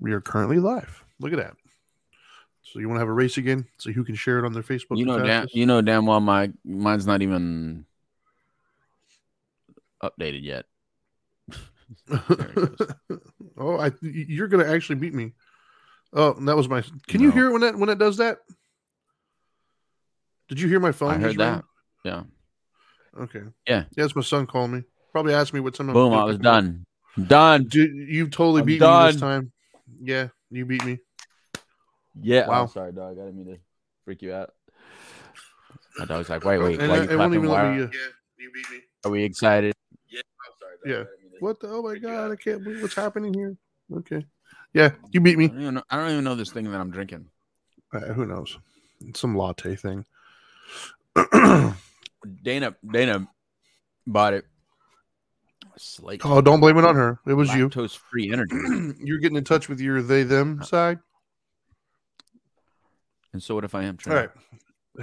We are currently live. Look at that. So you want to have a race again? See who can share it on their Facebook. You know, damn, you know damn well my mine's not even updated yet. There it goes. oh, I you're gonna actually beat me. Oh, that was my. Can you hear it when that when it does that? Did you hear my phone? I heard that. Yeah. Okay. Yeah. Yeah, it's my son calling me. Probably asked me what time. I'm Boom! I was pick him up. done. Done. Dude, you totally I'm beat me this time. Yeah, you beat me. Yeah. Wow. Wow. sorry, dog. I didn't mean to freak you out. My dog's like, wait, wait. and why I, you I won't even Why let me. are, Uh, yeah, you beat me. are we excited? Yeah. I'm sorry. Yeah. I didn't mean to What the? Oh my god! I can't believe what's happening here. Okay. Yeah, you beat I me. don't, even know, I don't even know this thing that I'm drinking. Uh, who knows? It's some latte thing. Dana Dana bought it. Slate. oh, don't blame it on her. It was you. Lactose free energy. You're getting in touch with your they them uh, side. And so what if I am All trying? right.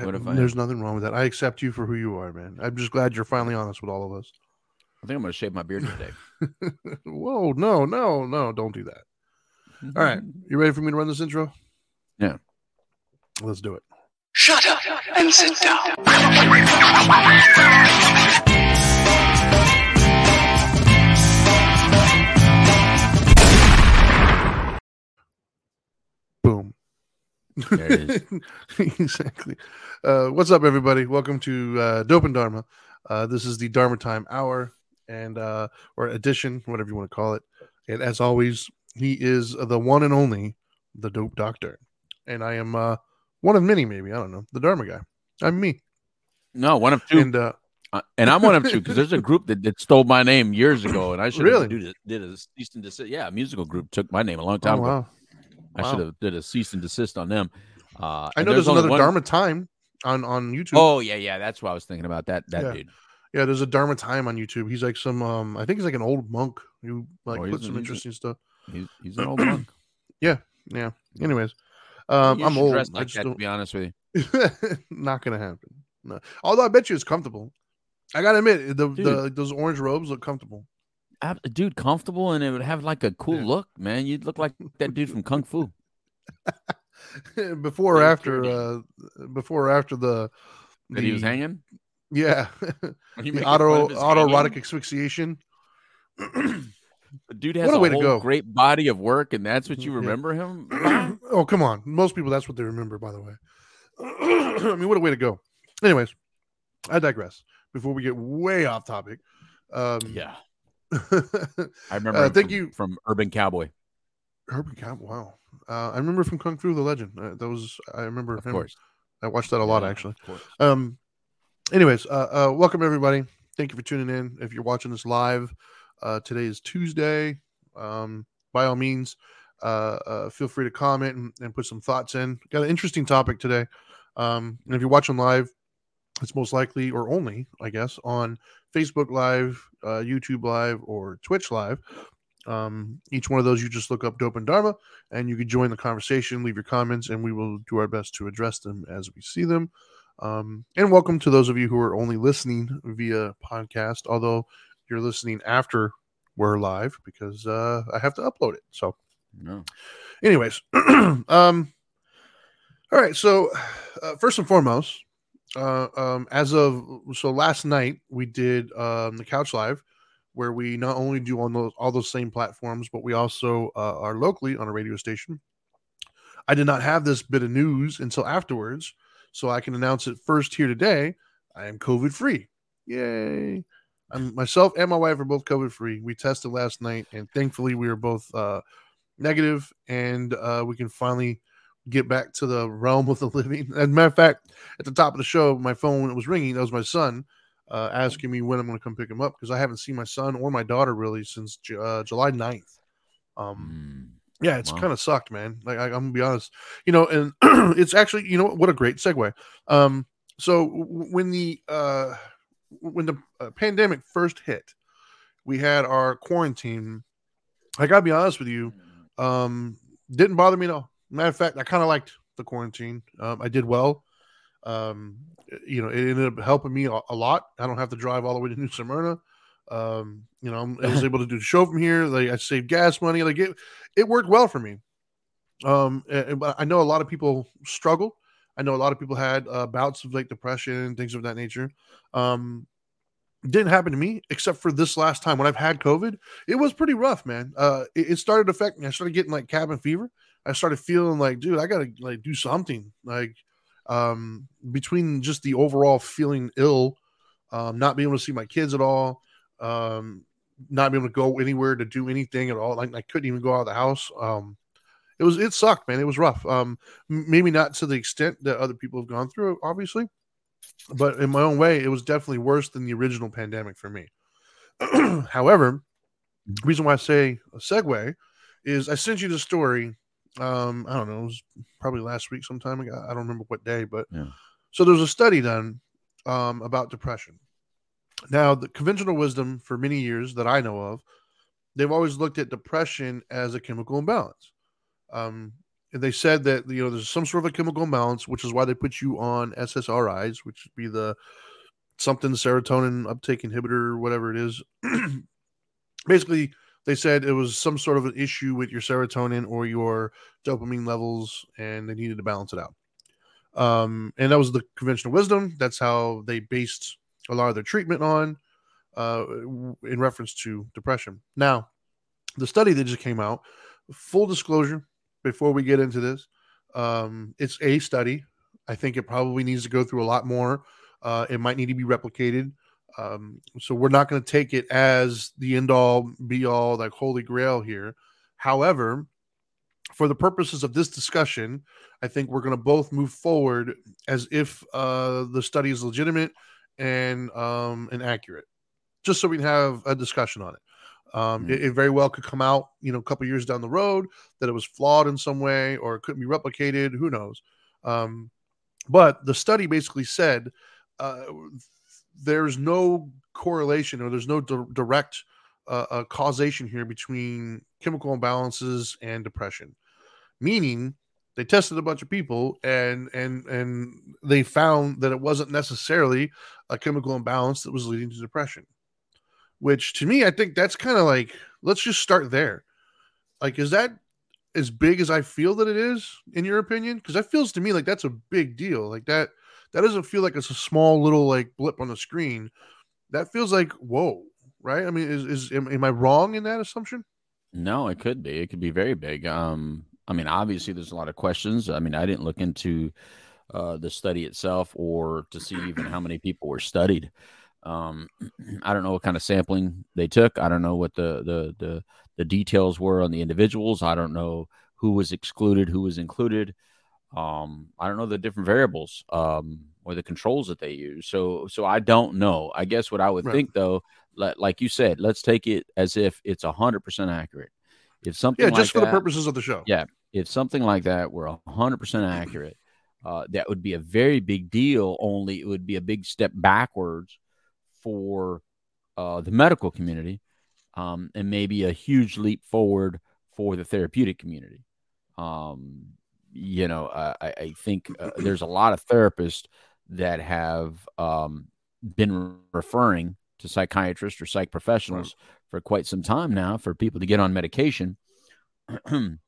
What if I- There's nothing wrong with that. I accept you for who you are, man. I'm just glad you're finally honest with all of us. I think I'm gonna shave my beard today. Whoa, no, no, no, don't do that. All right. You ready for me to run this intro? Yeah. Let's do it. Shut up and sit down. There it is. exactly. Uh, what's up, everybody? Welcome to uh, Dope and Dharma. Uh, this is the Dharma Time Hour and uh, or edition, whatever you want to call it. And as always, he is the one and only the Dope Doctor, and I am uh, one of many, maybe I don't know, the Dharma guy. I'm me, No, one of two. and uh, Uh, and I'm one of two because there's a group that, that stole my name years ago, and I should Really? did, a- did a cease and desist. Yeah, a musical group took my name a long time oh, ago. wow. I should have did a cease and desist on them. Uh, I know there's, only another one- Dharma Time on on YouTube. Oh yeah, yeah, that's what I was thinking about. That that Yeah. dude. Yeah, there's a Dharma Time on YouTube. He's like some um I think he's like an old monk who like Oh, put some interesting stuff. He's he's an old monk. Yeah. Yeah. Anyways. Um I'm old. dress I like just that, to don't be honest with you. not gonna happen. No. Although I bet you it's comfortable. I gotta admit, the, the those orange robes look comfortable. Dude, comfortable, and it would have like a cool Yeah. look, man. You'd look like that dude from Kung Fu. before or after uh before or after the, That he was hanging. Yeah. You the auto autoerotic asphyxiation. The dude has What a a, way to go. great body of work, and that's what you Yeah. remember him. oh come on most people that's what they remember by the way i mean what a way to go anyways i digress before we get way off topic um yeah, yeah I remember. Uh, thank from, you- from Urban Cowboy, Urban Cobb, wow. Uh, i remember from kung fu the legend. Uh, that was i remember of him. course. i watched that a lot Yeah, actually. um anyways uh, uh welcome everybody. Thank you for tuning in. If you're watching this live uh today is tuesday um by all means uh, uh feel free to comment and, and put some thoughts in. Got an interesting topic today. Um and if you're watching live it's most likely or only i guess on facebook live uh youtube live or twitch live um each one of those you just look up dope and dharma and you can join the conversation leave your comments and we will do our best to address them as we see them um, and welcome to those of you who are only listening via podcast, although you're listening after we're live because uh, I have to upload it. So, No. anyways, um, all right. So, uh, first and foremost, uh, um, as of so last night we did um, the couch live, where we not only do on those all those same platforms, but we also uh, are locally on a radio station. I did not have this bit of news until afterwards, so I can announce it first here today. I am COVID free. Yay! I'm myself and my wife are both COVID free. We tested last night, and thankfully we were both uh, negative, and uh, we can finally get back to the realm of the living. As a matter of fact, at the top of the show, my phone when it was ringing, that was my son uh, asking me when I'm going to come pick him up because I haven't seen my son or my daughter really since Ju- uh, July 9th. Um, Mm. yeah, it's Wow. kind of sucked, man. Like I, I'm gonna be honest, you know, and it's actually, you know, what a great segue. Um, so w- when the uh, when the uh, pandemic first hit, we had our quarantine. I gotta be honest with you, um, didn't bother me at all. Matter of fact, I kind of liked the quarantine. Um, I did well. Um, you know, it ended up helping me a, a lot. I don't have to drive all the way to New Smyrna. Um, you know, I'm- I was able to do the show from here. Like I saved gas money. Like it, it worked well for me. Um, and- and- but I know a lot of people struggle. I know a lot of people had uh, bouts of like depression and things of that nature. Um, didn't happen to me except for this last time when I've had COVID. It was pretty rough, man. Uh, it, it started affecting. me. I started getting like cabin fever. I started feeling like, dude, I gotta like do something. Like, um, between just the overall feeling ill, um, not being able to see my kids at all, um, not being able to go anywhere to do anything at all. Like I couldn't even go out of the house. Um, it was it sucked, man. It was rough. Um, maybe not to the extent that other people have gone through, obviously, but in my own way, it was definitely worse than the original pandemic for me. However, reason why I say a segue is I sent you the story. Um, I don't know, it was probably last week sometime ago. I don't remember what day, but Yeah. so there's a study done um, about depression. Now, the conventional wisdom for many years that I know of, they've always looked at depression as a chemical imbalance. Um, and they said that you know there's some sort of a chemical imbalance, which is why they put you on SSRIs, which would be the something serotonin uptake inhibitor, whatever it is. Basically, they said it was some sort of an issue with your serotonin or your dopamine levels, and they needed to balance it out. Um, and that was the conventional wisdom. That's how they based a lot of their treatment on, uh, in reference to depression. Now, the study that just came out, full disclosure, before we get into this, um, it's a study. I think it probably needs to go through a lot more. Uh, it might need to be replicated. Um, so we're not going to take it as the end all be all, like holy grail here. However, for the purposes of this discussion, I think we're going to both move forward as if uh, the study is legitimate and um, and accurate, just so we can have a discussion on it. Um, Mm. it, it very well could come out, you know, a couple years down the road that it was flawed in some way or it couldn't be replicated. Who knows? Um, but the study basically said uh, there's no correlation or there's no di- direct uh, uh, causation here between chemical imbalances and depression. Meaning, they tested a bunch of people and and and they found that it wasn't necessarily a chemical imbalance that was leading to depression. Which to me, I think that's kind of like let's just start there. Like, is that as big as I feel that it is, in your opinion? Because that feels to me like that's a big deal. Like that that doesn't feel like it's a small little like blip on the screen. That feels like whoa, right? I mean, is is am, am I wrong in that assumption? No, it could be. It could be very big. Um, I mean, obviously, there's a lot of questions. I mean, I didn't look into uh, the study itself or to see even how many people were studied. Um, I don't know what kind of sampling they took. I don't know what the the the the details were on the individuals. I don't know who was excluded, who was included. Um, I don't know the different variables um, or the controls that they use. So so I don't know. I guess what I would Right. think though, like, like you said, let's take it as if it's hundred percent accurate. If something Yeah, just like for the purposes of the show. Yeah. if something like that were 100% accurate, uh, that would be a very big deal. Only it would be a big step backwards for uh, the medical community um, and maybe a huge leap forward for the therapeutic community. Um, you know, uh, I, I think uh, there's a lot of therapists that have um, been referring to psychiatrists or psych professionals for quite some time now for people to get on medication. and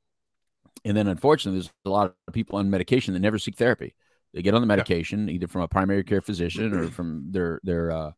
then unfortunately, there's a lot of people on medication that never seek therapy. They get on the medication either from a primary care physician or from their their uh,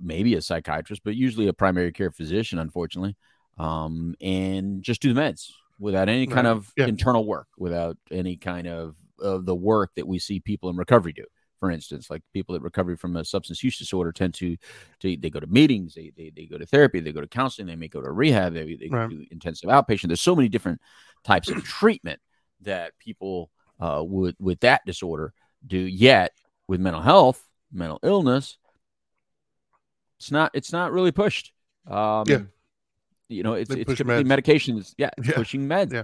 maybe a psychiatrist, but usually a primary care physician, unfortunately, um, and just do the meds without any kind Right. of Yeah. internal work, without any kind of of the work that we see people in recovery do. For instance, like people that recover from a substance use disorder tend to, to they go to meetings, they, they they go to therapy, they go to counseling, they may go to rehab, they, they Right. do intensive outpatient. There's so many different types of treatment that people uh, with with that disorder do. Yet with mental health, mental illness, it's not it's not really pushed. Um, Yeah. You know, it's They it's typically meds. medications. Yeah, Yeah. pushing meds. Yeah.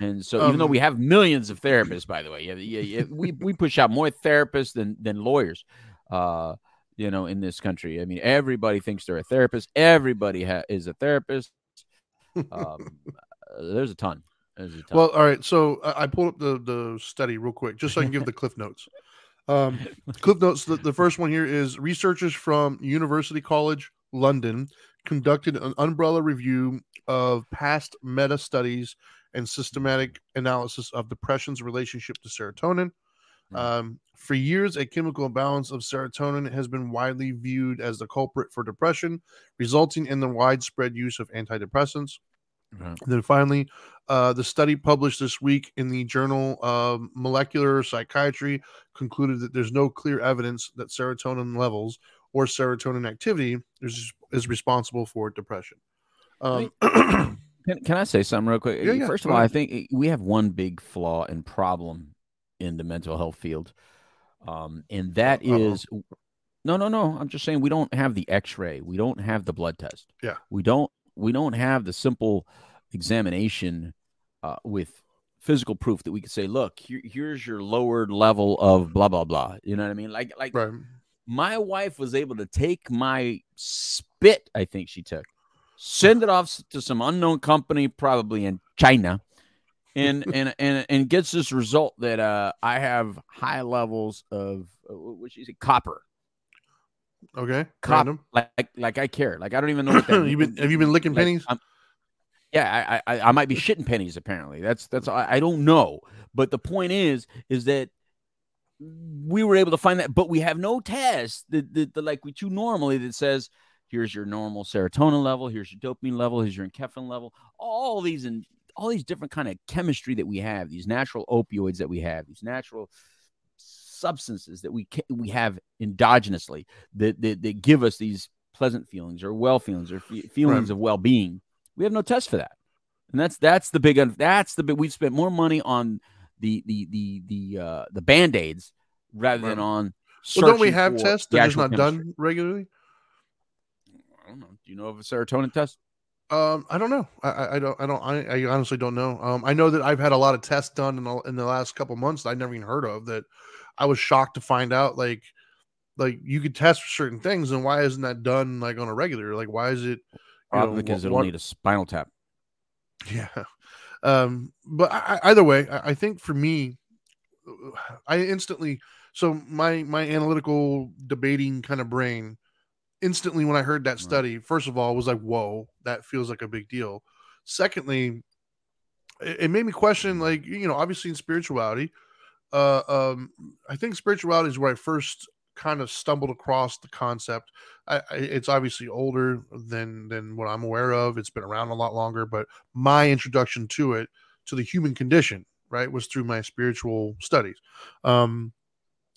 And so, even though Um, we have millions of therapists, by the way, yeah, yeah, yeah, we we push out more therapists than than lawyers. Uh, you know, in this country, I mean, everybody thinks they're a therapist. Everybody ha- is a therapist. Um, there's a ton. There's a ton. Well, all right. So I I pulled up the the study real quick just so I can give the cliff notes. Um, cliff notes. The, the first one here is researchers from University College London conducted an umbrella review of past meta studies and systematic analysis of depression's relationship to serotonin. Mm. Um, for years, a chemical imbalance of serotonin has been widely viewed as the culprit for depression, resulting in the widespread use of antidepressants. Right. And then finally, uh, the study published this week in the journal of Molecular Psychiatry concluded that there's no clear evidence that serotonin levels or serotonin activity is, is responsible for depression. Um, Can, can I say something real quick? Yeah, yeah, First of go all, I think we have one big flaw and problem in the mental health field, um, and that Uh-oh. is no, no, no. I'm just saying we don't have the X-ray, we don't have the blood test, Yeah. we don't, we don't have the simple examination uh, with physical proof that we could say, look, here, here's your lowered level of blah blah blah. You know what I mean? Like, like right. My wife was able to take my spit i think she took send it off to some unknown company probably in china and and and, and gets this result that uh i have high levels of uh, what she say copper Okay. copper Random. like like i care like i don't even know what that you been, have you been licking Like, pennies? I'm- yeah I, I I might be shitting pennies apparently that's that's I, I don't know but the point is is that we were able to find that but we have no test that, that, that like we do normally that says here's your normal serotonin level here's your dopamine level here's your enkephalin level all these and all these different kind of chemistry that we have these natural opioids that we have these natural substances that we ca- we have endogenously that, that that give us these pleasant feelings or well feelings or fe- feelings Right. of well-being we have no test for that and that's that's the big that's the big we've spent more money on the the the the uh the band-aids rather than Right. on Well, don't we have tests? just actual not chemistry. done regularly. i don't know do you know of a serotonin test Um, I don't know. I, I, don't. I don't. I, I honestly don't know. Um, I know that I've had a lot of tests done in the, in the last couple months that I never even heard of. That I was shocked to find out. Like, like you could test for certain things, and why isn't that done like on a regular? Like, why is it? you know, because it'll what- need a spinal tap Yeah. Um, but I, either way, I, I think for me, I instantly so my my analytical debating kind of brain instantly when I heard that study, first of all, was like, whoa, that feels like a big deal. Secondly, it, it made me question, like, you know, obviously in spirituality, uh, um, I think spirituality is where I first kind of stumbled across the concept. I, it's obviously older than than what I'm aware of. It's been around a lot longer, but my introduction to it, to the human condition, right, was through my spiritual studies. Um,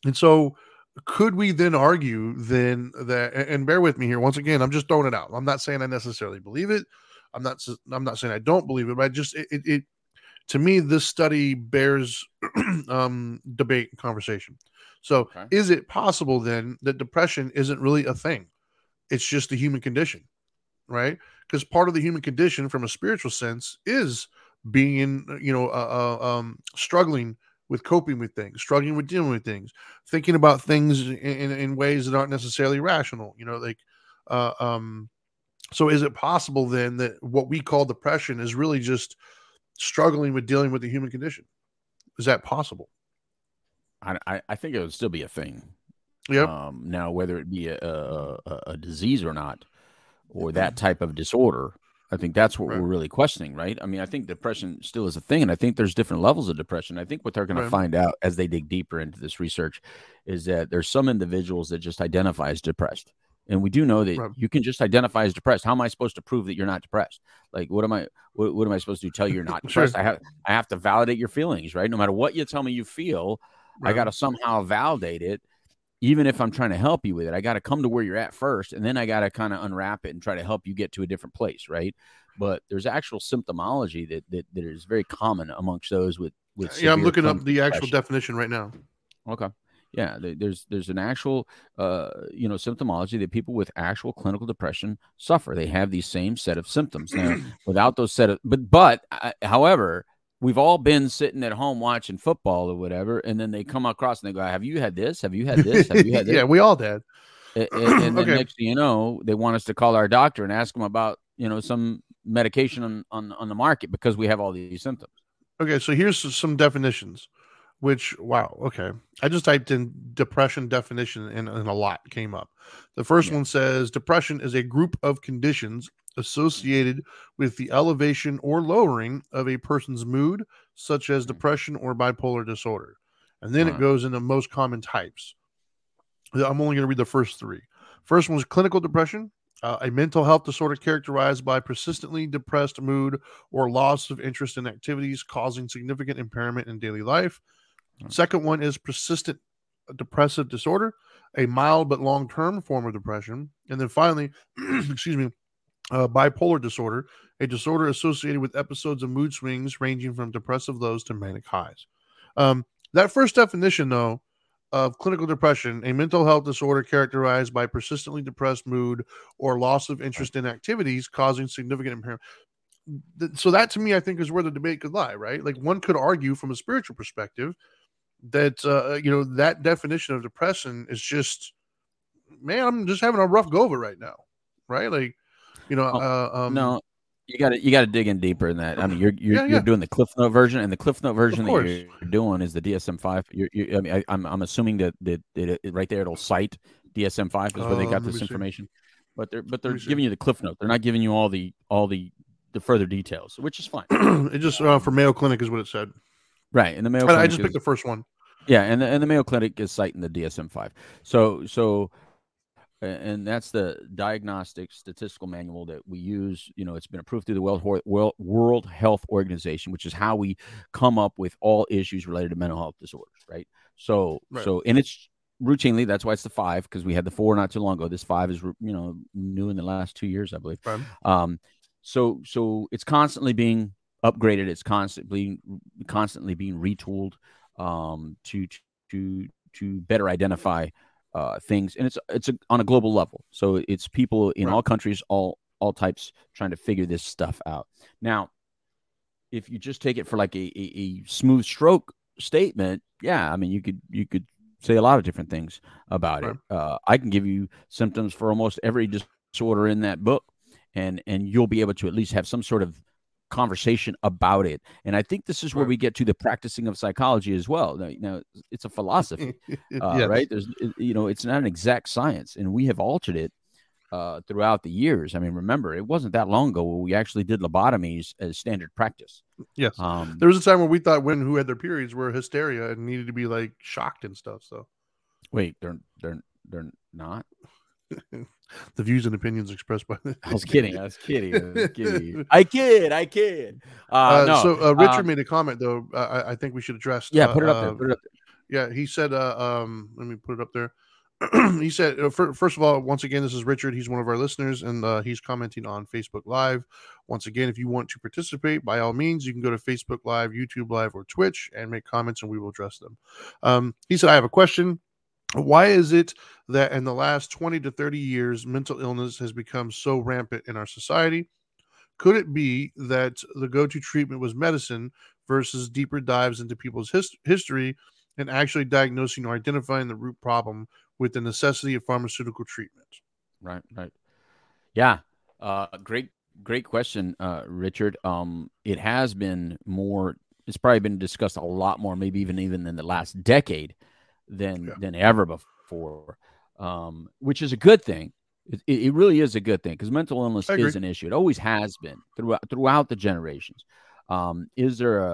and so, could we then argue then that? And, bear with me here. Once again, I'm just throwing it out. I'm not saying I necessarily believe it. I'm not. I'm not saying I don't believe it. But I just it, it to me, this study bears um, debate and conversation. So, Okay. is it possible then that depression isn't really a thing? It's just a human condition, right? Because part of the human condition, from a spiritual sense, is being in, you know, uh, uh, um, struggling with coping with things, struggling with dealing with things, thinking about things in, in, in ways that aren't necessarily rational. You know, like, uh, um, so is it possible then that what we call depression is really just struggling with dealing with the human condition? Is that possible? I, I, think it would still be a thing. Yeah. Um, now, whether it be a, a, a- a disease or not, or that type of disorder, I think that's what Right. we're really questioning, right? I mean, I think depression still is a thing, and I think there's different levels of depression. I think what they're going Right. to find out as they dig deeper into this research is that there's some individuals that just identify as depressed. And we do know that Right. you can just identify as depressed. How am I supposed to prove that you're not depressed? Like, what am I? What, what am I supposed to do? Tell you you're not Sure. depressed? I have I have to validate your feelings, right? No matter what you tell me you feel, I got to somehow validate it, even if I'm trying to help you with it. I got to come to where you're at first, and then I got to kind of unwrap it and try to help you get to a different place, right? But there's actual symptomology that that, that is very common amongst those with with. yeah, I'm looking up the actual definition right now. Okay. Yeah, there's there's an actual uh you know symptomology that people with actual clinical depression suffer. They have these same set of symptoms. Now, without those set of but but uh, however, we've all been sitting at home watching football or whatever, and then they come across and they go, "Have you had this? Have you had this? Have you had this?" yeah, we all did. A- a- and, then Okay. next thing you know, they want us to call our doctor and ask them about you know some medication on on, on the market because we have all these symptoms. Okay, so here's some definitions. Which wow, okay. I just typed in depression definition and, and a lot came up. The first Yeah. one says depression is a group of conditions associated with the elevation or lowering of a person's mood, such as Mhm. depression or bipolar disorder. And then it goes into most common types. I'm only going to read the first three. First one is clinical depression, uh, a mental health disorder characterized by persistently depressed mood or loss of interest in activities causing significant impairment in daily life. Second one is persistent depressive disorder, a mild but long term form of depression. And then finally, excuse me, uh, bipolar disorder, a disorder associated with episodes of mood swings ranging from depressive lows to manic highs. Um, that first definition, though, of clinical depression, a mental health disorder characterized by persistently depressed mood or loss of interest in activities causing significant impairment. So that to me, I think, is where the debate could lie, right? Like one could argue from a spiritual perspective that uh, you know that definition of depression is just, man, I'm just having a rough go of it right now, right? Like, you know, Oh, uh, um, no, you got to you got to dig in deeper in that. I mean, you're you're, Yeah, yeah. you're doing the Cliff Note version, and the Cliff Note version that you're doing is the DSM five. I mean, I, I'm I'm assuming that that, that it, right there it'll cite DSM five is where they Uh, got this me see. information. But they're but they're me see. giving you the Cliff Note. They're not giving you all the all the the further details, which is fine. it just uh, for Mayo Clinic is what it said. Right, and the Mayo I Clinic just is- picked the first one. Yeah, and the, and the Mayo Clinic is citing the DSM five. So so, and that's the diagnostic statistical manual that we use. You know, it's been approved through the World World Health Organization, which is how we come up with all issues related to mental health disorders. Right. So Right. so and it's routinely that's why it's the five because we had the four not too long ago. This five is you know new in the last two years, I believe. Right. Um, so so it's constantly being upgraded. It's constantly constantly being retooled um, to to to better identify uh, things, and it's it's a, on a global level. So it's people in Right. all countries, all all types, trying to figure this stuff out. Now, if you just take it for like a, a, a smooth stroke statement, yeah, I mean you could you could say a lot of different things about it. Uh, I can give you symptoms for almost every disorder in that book, and and you'll be able to at least have some sort of conversation about it. And I think this is where we get to the practicing of psychology as well. Now, now it's a philosophy, uh, Yes. right? There's, you know, it's not an exact science, and we have altered it uh, throughout the years. I mean, remember, it wasn't that long ago where we actually did lobotomies as standard practice. Yes. Um, There was a time where we thought women who had their periods were hysteria and needed to be like shocked and stuff. So wait, they're they're they're not. the views and opinions expressed by the I was kidding. I was kidding. I was kidding. I kid. I kid. Uh, Uh, no. So uh, Richard um, made a comment though. Uh, I, I think we should address. yeah, uh, put it up uh, there. Put it up there. Yeah, he said. Uh, um, let me put it up there. he said, uh, first of all, once again, this is Richard. He's one of our listeners, and uh, he's commenting on Facebook Live. Once again, if you want to participate, by all means, you can go to Facebook Live, YouTube Live, or Twitch and make comments, and we will address them. Um, he said, I have a question. Why is it that in the last 20 to 30 years, mental illness has become so rampant in our society? Could it be that the go to treatment was medicine versus deeper dives into people's his- history and actually diagnosing or identifying the root problem with the necessity of pharmaceutical treatment? Right, right. Yeah. Uh great great question, uh Richard. Um it has been more it's probably been discussed a lot more maybe even even in the last decade than Yeah. than ever before. Um which is a good thing. It, it really is a good thing because mental illness is an issue. It always has been throughout throughout the generations. Um, is there a,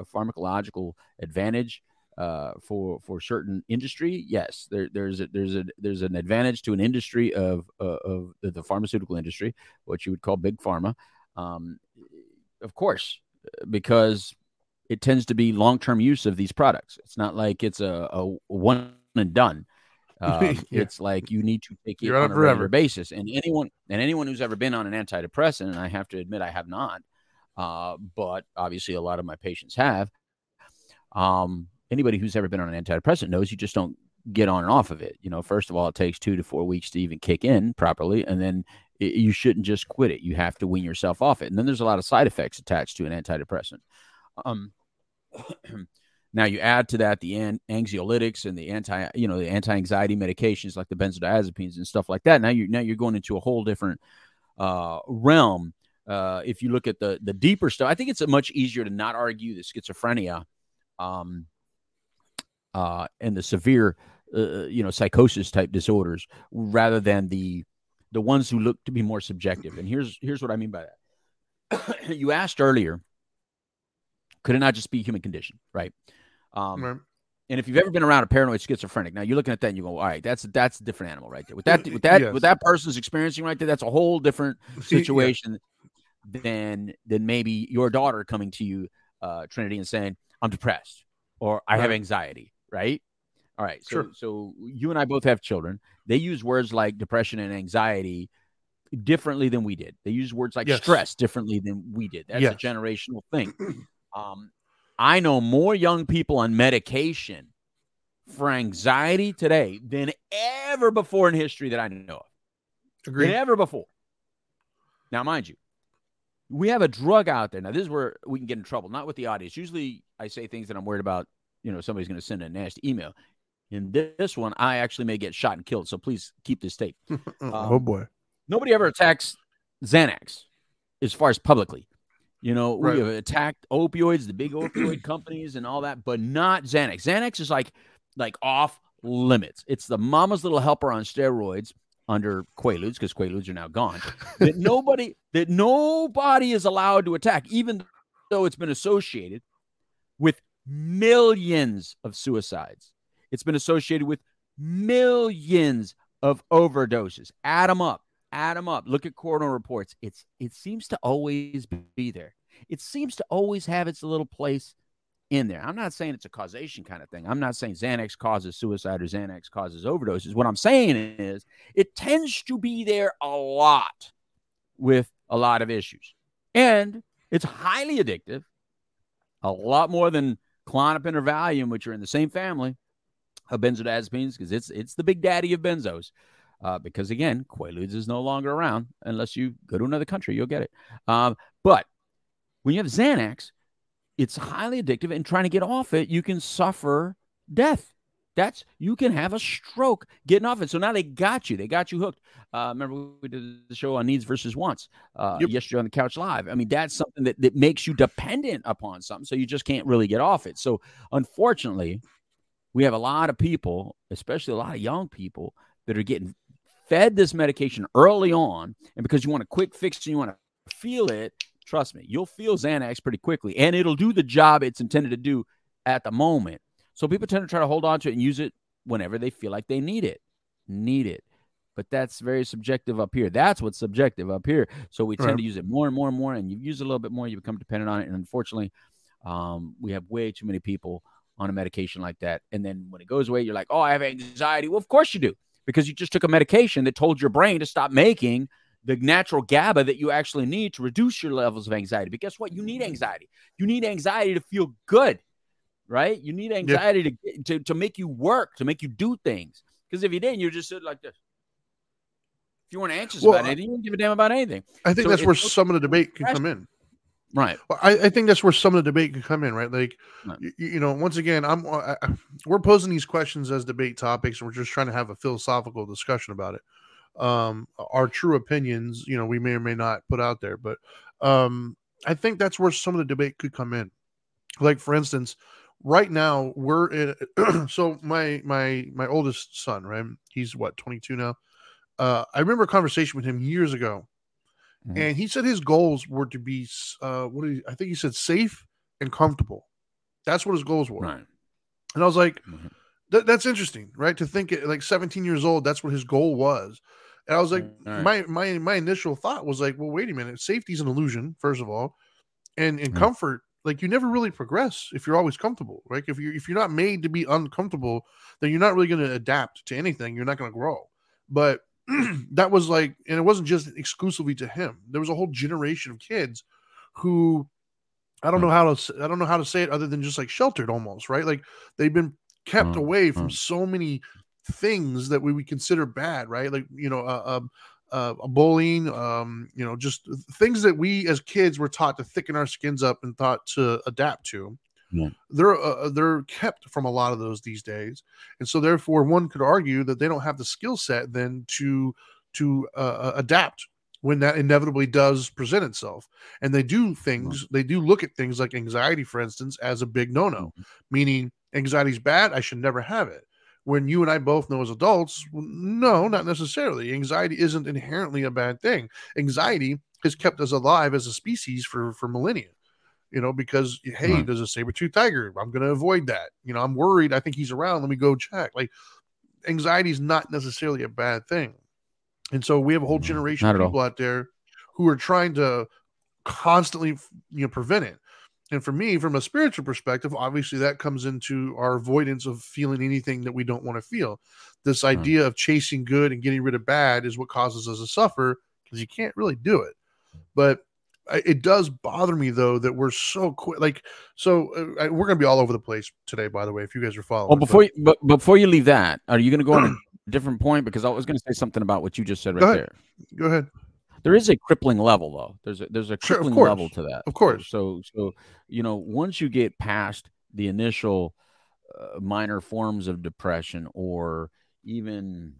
a pharmacological advantage uh, for for certain industry? Yes, there, there's a, there's a there's an advantage to an industry of uh, of the, the pharmaceutical industry, what you would call big pharma. Um, of course, because it tends to be long term use of these products. It's not like it's a, a one and done. Um, Yeah. It's like you need to take it You're on it a regular forever. basis. And anyone and anyone who's ever been on an antidepressant, and I have to admit I have not, uh, but obviously a lot of my patients have. Um, anybody who's ever been on an antidepressant knows you just don't get on and off of it. You know, first of all, it takes two to four weeks to even kick in properly, and then i you shouldn't just quit it. You have to wean yourself off it, and then there's a lot of side effects attached to an antidepressant. Um, now you add to that the an- anxiolytics and the anti, you know, the anti-anxiety medications like the benzodiazepines and stuff like that. Now you now you're going into a whole different uh, realm. Uh, if you look at the the deeper stuff, I think it's much easier to not argue the schizophrenia um, uh, and the severe, uh, you know, psychosis type disorders, rather than the the ones who look to be more subjective. And here's here's what I mean by that. you asked earlier, could it not just be human condition, right? Um, Right. And if you've ever been around a paranoid schizophrenic, now you're looking at that and you go, all right, that's that's a different animal right there. With that, with that, Yes. with that person's experiencing right there, that's a whole different See, yeah. situation than than maybe your daughter coming to you, uh, Trinity, and saying, I'm depressed or I have anxiety, right? All right. So Sure. so you and I both have children. They use words like depression and anxiety differently than we did. They use words like Yes. stress differently than we did. That's Yes. a generational thing. Um, I know more young people on medication for anxiety today than ever before in history that I know of. Agreed. Than ever before. Now, mind you, we have a drug out there. Now, this is where we can get in trouble, not with the audience. Usually I say things that I'm worried about, you know, somebody's going to send a nasty email. In this one, I actually may get shot and killed. So please keep this tape. oh boy. Nobody ever attacks Xanax as far as publicly. You know, Right. we have attacked opioids, the big opioid companies and all that, but not Xanax. Xanax is like like off limits. It's the mama's little helper on steroids under Quaaludes because Quaaludes are now gone. that nobody that nobody is allowed to attack, even though it's been associated with millions of suicides. It's been associated with millions of overdoses. Add them up. Add them up. Look at coroner reports. It's it seems to always be there. It seems to always have its little place in there. I'm not saying it's a causation kind of thing. I'm not saying Xanax causes suicide or Xanax causes overdoses. What I'm saying is it tends to be there a lot with a lot of issues. And it's highly addictive, a lot more than Klonopin or Valium, which are in the same family of benzodiazepines, because it's it's the big daddy of benzos. Uh, because again, Quaaludes is no longer around unless you go to another country, you'll get it. Um, but when you have Xanax, it's highly addictive, and trying to get off it, you can suffer death. That's you can have a stroke getting off it. So now they got you. They got you hooked. Uh, remember we did the show on needs versus wants uh, Yep. yesterday on the couch live. I mean, that's something that, that makes you dependent upon something, so you just can't really get off it. So unfortunately, we have a lot of people, especially a lot of young people, that are getting fed this medication early on, and because you want a quick fix and you want to feel it, trust me, you'll feel Xanax pretty quickly, and it'll do the job it's intended to do at the moment. So people tend to try to hold on to it and use it whenever they feel like they need it. Need it. But that's very subjective up here. That's what's subjective up here. So we tend Right. to use it more and more and more, and you use it a little bit more, you become dependent on it. And unfortunately, um, we have way too many people on a medication like that. And then when it goes away, you're like, oh, I have anxiety. Well, of course you do, because you just took a medication that told your brain to stop making the natural GABA that you actually need to reduce your levels of anxiety. But guess what? You need mm-hmm. anxiety. You need anxiety to feel good, right? You need anxiety to, to to make you work, to make you do things. Because if you didn't, you're just sit like this. If you weren't anxious Well, about anything, you wouldn't give a damn about anything. I think So that's where some of the debate can come in. Right. Well, I, I think that's where some of the debate can come in, right? Like, Right. y- y- you know, once again, I'm I, I- we're posing these questions as debate topics, and we're just trying to have a philosophical discussion about it. Um, our true opinions, you know, we may or may not put out there, but um, I think that's where some of the debate could come in. Like, for instance, right now we're in. so my my my oldest son, right? He's what 22 now. Uh, I remember a conversation with him years ago Mhm. and he said his goals were to be uh what he, I think he said safe and comfortable. That's what his goals were. Right. And I was like, Mhm. that, that's interesting, right? To think at like 17 years old, that's what his goal was. And I was like, Right. my my my initial thought was like, well, wait a minute, safety's an illusion, first of all, and in Right. comfort, like you never really progress if you're always comfortable, right? If you if you're not made to be uncomfortable, then you're not really going to adapt to anything. You're not going to grow. But that was like, and it wasn't just exclusively to him. There was a whole generation of kids who I don't know how to I don't know how to say it other than just like sheltered almost, right? Like they've been kept Mm, away from mm. so many things that we would consider bad, right? Like you know, uh, um, uh, bullying, um, you know, just things that we as kids were taught to thicken our skins up and thought to adapt to. Yeah. They're uh, they're kept from a lot of those these days, and so therefore one could argue that they don't have the skill set then to to uh, adapt when that inevitably does present itself. And they do things, they do look at things like anxiety, for instance, as a big no no, meaning anxiety's bad. I should never have it. When you and I both know as adults, no, not necessarily. Anxiety isn't inherently a bad thing. Anxiety has kept us alive as a species for, for millennia you know, because hey, Right. there's a saber tooth tiger. I'm going to avoid that. You know, I'm worried. I think he's around. Let me go check. Like, anxiety is not necessarily a bad thing. And so we have a whole mm, generation not of at all. people out there who are trying to constantly, you know, prevent it. And for me, from a spiritual perspective, obviously that comes into our avoidance of feeling anything that we don't want to feel. This Right. idea of chasing good and getting rid of bad is what causes us to suffer because you can't really do it. But it does bother me though that we're so quick. Like, so uh, we're going to be all over the place today. By the way, if you guys are following. Well, but- before you, but before you leave that, are you going to go on a different point? Because I was going to say something about what you just said right Go there. go ahead. There is a crippling level, though. There's a there's a crippling course. level to that. Of course. So so you know, once you get past the initial uh, minor forms of depression, or even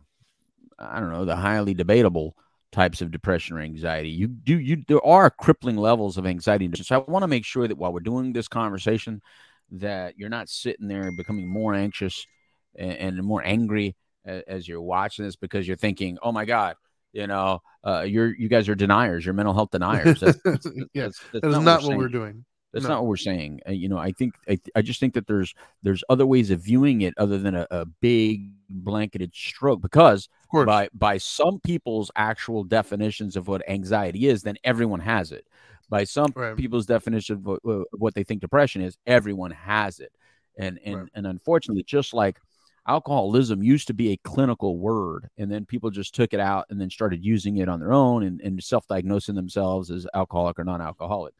I don't know, the highly debatable types of depression or anxiety, you do you there are crippling levels of anxiety. So I want to make sure that while we're doing this conversation, that you're not sitting there becoming more anxious and, and more angry as, as you're watching this because you're thinking, "Oh my God." You know, uh, you're you guys are deniers. You're mental health deniers. That's, that's, yeah, that's, that's that is not not we're what we're doing. That's No. not what we're saying. Uh, you know, I think I, I just think that there's there's other ways of viewing it other than a, a big blanketed stroke because Of course. by by some people's actual definitions of what anxiety is, then everyone has it. By some Right. people's definition of what, of what they think depression is, everyone has it. And and Right. and unfortunately, just like alcoholism used to be a clinical word, and then people just took it out and then started using it on their own and, and self-diagnosing themselves as alcoholic or non-alcoholic.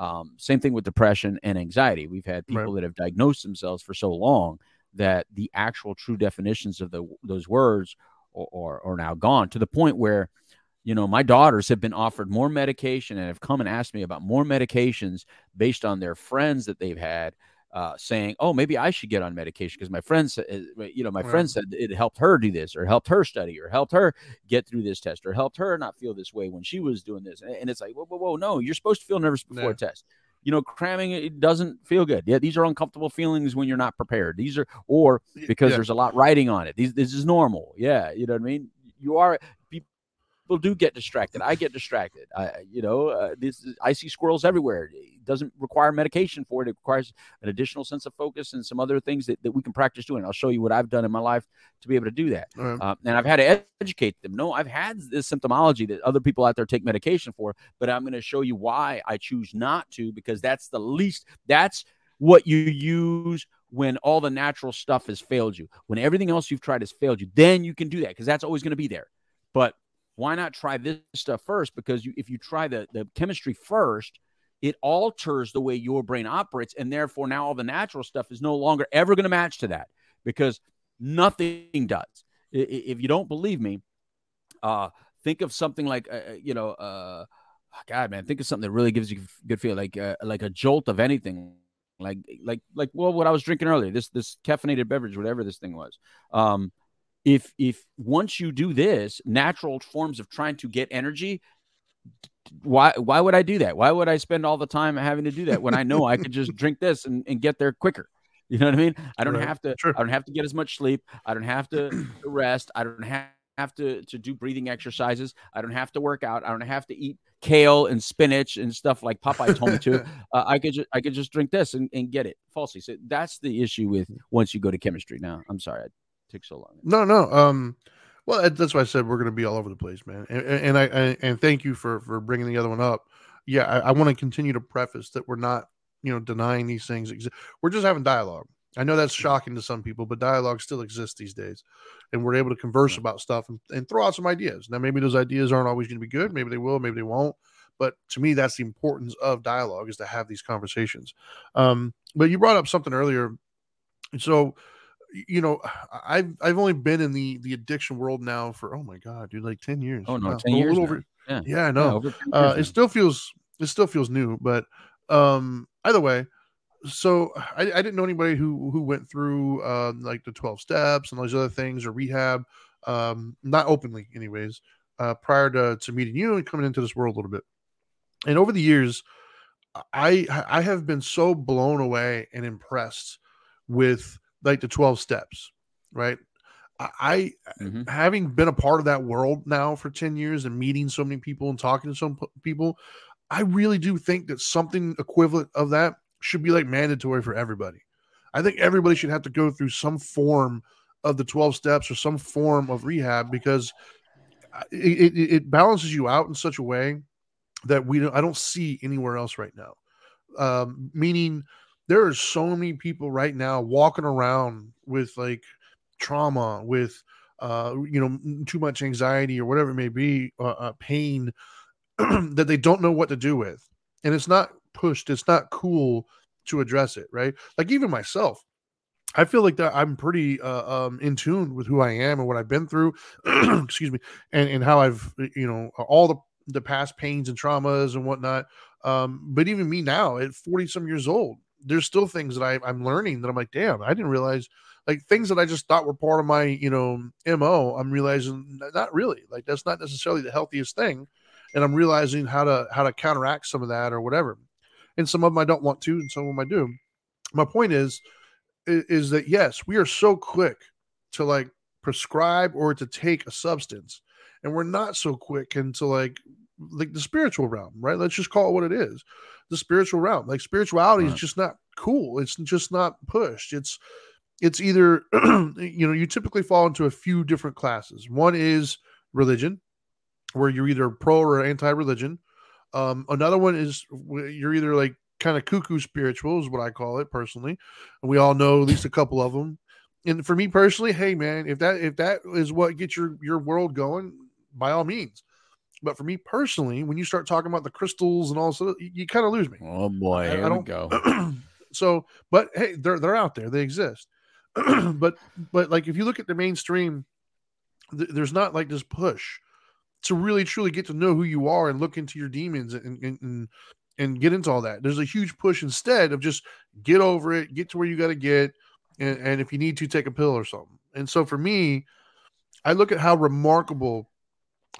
Um, same thing with depression and anxiety. We've had Right. people that have diagnosed themselves for so long that the actual true definitions of the, those words are, are, are now gone to the point where, you know, my daughters have been offered more medication and have come and asked me about more medications based on their friends that they've had. Uh, saying, "Oh, maybe I should get on medication because my friend said, uh, you know, my Right. friend said it helped her do this, or helped her study, or helped her get through this test, or helped her not feel this way when she was doing this." And- it's like, whoa, whoa, whoa, no, you're supposed to feel nervous before Yeah. a test you know cramming it doesn't feel good yeah these are uncomfortable feelings when you're not prepared these are or because yeah. there's a lot writing on it these this is normal yeah you know what i mean you are people do get distracted i get distracted i you know uh, this is, i see squirrels everywhere it doesn't require medication for it it requires an additional sense of focus and some other things that, that we can practice doing i'll show you what i've done in my life to be able to do that right. uh, and I've had to ed- educate them. No, I've had this symptomology that other people out there take medication for, but I'm going to show you why I choose not to because that's the least, that's what you use when all the natural stuff has failed you. When everything else you've tried has failed you, then you can do that because that's always going to be there. But why not try this stuff first? Because you, if you try the, the chemistry first, it alters the way your brain operates. And therefore, now all the natural stuff is no longer ever going to match to that because nothing does. If you don't believe me, uh, think of something like, uh, uh, you know, uh, God, man, think of something that really gives you good feel, like uh, like a jolt of anything, like like like well, what I was drinking earlier, this this caffeinated beverage, whatever this thing was. Um, if if once you do this, natural forms of trying to get energy, why why would I do that? Why would I spend all the time having to do that when I know I could just drink this and, and get there quicker? You know what I mean? I don't Right. have to Sure. I don't have to get as much sleep. I don't have to rest. I don't have have to to do breathing exercises. I don't have to work out. I don't have to eat kale and spinach and stuff like Popeye told me to. Uh, I could just I could just drink this and, and get it falsely. So that's the issue with once you go to chemistry. Now I'm sorry Took so long. No, no. Um, well, that's why I said we're going to be all over the place, man. And, and I and, thank you for for bringing the other one up. Yeah, I, I want to continue to preface that we're not, you know, denying these things exist. We're just having dialogue. I know that's shocking to some people, but dialogue still exists these days, and we're able to converse Yeah. about stuff and, and throw out some ideas. Now, maybe those ideas aren't always going to be good. Maybe they will. Maybe they won't. But to me, that's the importance of dialogue is to have these conversations. Um, but you brought up something earlier. So you know, I've I've only been in the the addiction world now for oh my god, dude, like ten years. Oh no, Wow. ten years. over- Yeah. yeah, I Yeah, know. over uh, it still feels it still feels new, but um, either way. So I, I didn't know anybody who who went through um, like the twelve steps and those other things or rehab, um, not openly, anyways. uh, prior to, to meeting you and coming into this world a little bit. And over the years, I I have been so blown away and impressed with like the 12 steps, right? I, Mhm. having been a part of that world now for 10 years and meeting so many people and talking to some people, I really do think that something equivalent of that should be like mandatory for everybody. I think everybody should have to go through some form of the 12 steps or some form of rehab because uh, it, it, it balances you out in such a way that we don't, I don't see anywhere else right now. Um, meaning there are so many people right now walking around with like trauma, with uh, you know, too much anxiety or whatever it may be, uh, uh, pain that they don't know what to do with, and it's not pushed. It's not cool to address it, right? Like even myself, I feel like that I'm pretty uh, um, in tune with who I am and what I've been through. excuse me, and and how I've you know all the the past pains and traumas and whatnot. Um, but even me now at 40 some years old, there's still things that I, I'm learning that I'm like, damn, I didn't realize like things that I just thought were part of my, you know, MO. I'm realizing not really like that's not necessarily the healthiest thing. And I'm realizing how to how to counteract some of that or whatever. And some of them I don't want to, and some of them I do. My point is, is that yes, we are so quick to like prescribe or to take a substance, and we're not so quick into like like the spiritual realm, right? Let's just call it what it is. The spiritual realm. Like spirituality is just not cool. It's just not pushed. It's it's either you know, you typically fall into a few different classes. One is religion, where you're either pro or anti-religion. Um, another one is you're either like kind of cuckoo spiritual, is what I call it personally. And we all know at least a couple of them. And for me personally, hey man, if that if that is what gets your your world going, by all means. But for me personally, when you start talking about the crystals and all, so you, you kind of lose me. Oh boy, I- I don't- go. so, but hey, they're they're out there. They exist. but but like if you look at the mainstream, th- there's not like this push to really truly get to know who you are and look into your demons and and and, and get into all that. There's a huge push instead of just get over it, get to where you got to get, and, and if you need to, take a pill or something. And so for me, I look at how remarkable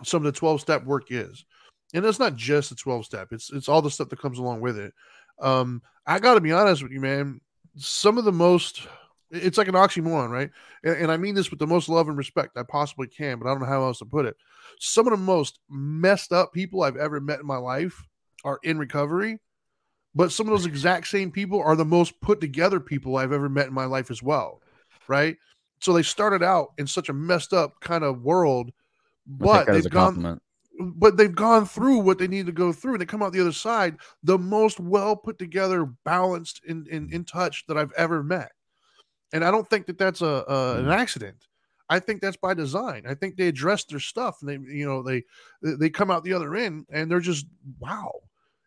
some of the 12 step work is. And it's not just the 12 step, it's it's all the stuff that comes along with it. Um, I gotta be honest with you, man. Some of the most it's like an oxymoron, right? And, and I mean this with the most love and respect I possibly can, but I don't know how else to put it. Some of the most messed up people I've ever met in my life are in recovery, but some of those exact same people are the most put together people I've ever met in my life as well, right? So they started out in such a messed up kind of world, but take that as they've gone but they've gone through what they need to go through and they come out the other side the most well put together balanced and in, in, touch that i've ever met. And i don't think that that's a, a an accident. I think that's by design. I think they address their stuff and they you know they they come out the other end and they're just wow.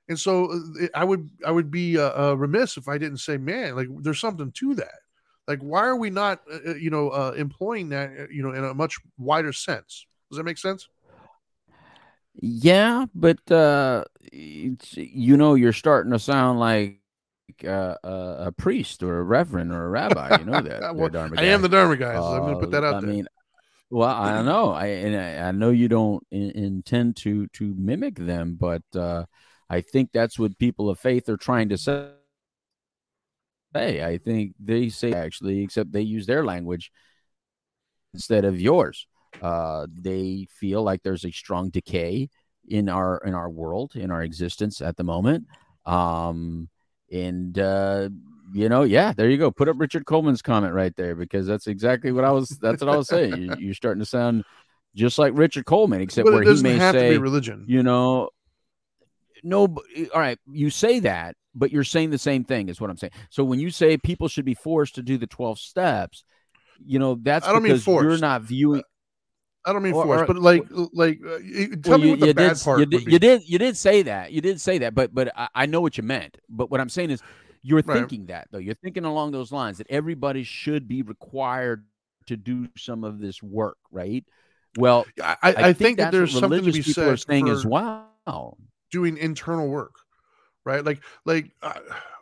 And so uh, i would i would be uh, uh, remiss if i didn't say man like there's something to that. Like why are we not uh, uh, you know uh, employing that you know in a much wider sense does that make sense Yeah, but uh, it's, you know, you're starting to sound like uh, a, a priest or a reverend or a rabbi. You know that. Well, I am the Dharma guy, so I'm going to put that Uh, out I there. mean, well, I don't know. I and I, I know you don't in, intend to to mimic them, but uh, I think that's what people of faith are trying to say. Hey, I think they say actually, except they use their language instead of yours. Uh, they feel like there's a strong decay in our in our world, in our existence at the moment. Um, and uh, you know, yeah, there you go. Put up Richard Coleman's comment right there because that's exactly what I was. That's what I was saying. You, you're starting to sound just like Richard Coleman, except where he may say, religion. you know, no. All right, you say that, but you're saying the same thing. Is what I'm saying. So when you say people should be forced to do the 12 steps, you know, that's I don't mean because you're not viewing. I don't mean Or- force, or- but like, like, uh, tell Well, me you, what the you bad did, part you did, you did, you did say that. You did say that, but but I, I know what you meant. But what I'm saying is, you're Right. thinking that though. You're thinking along those lines that everybody should be required to do some of this work, right? Well, I, I, I think, that there's something to be said saying as well. doing internal work, right? Like, like, uh,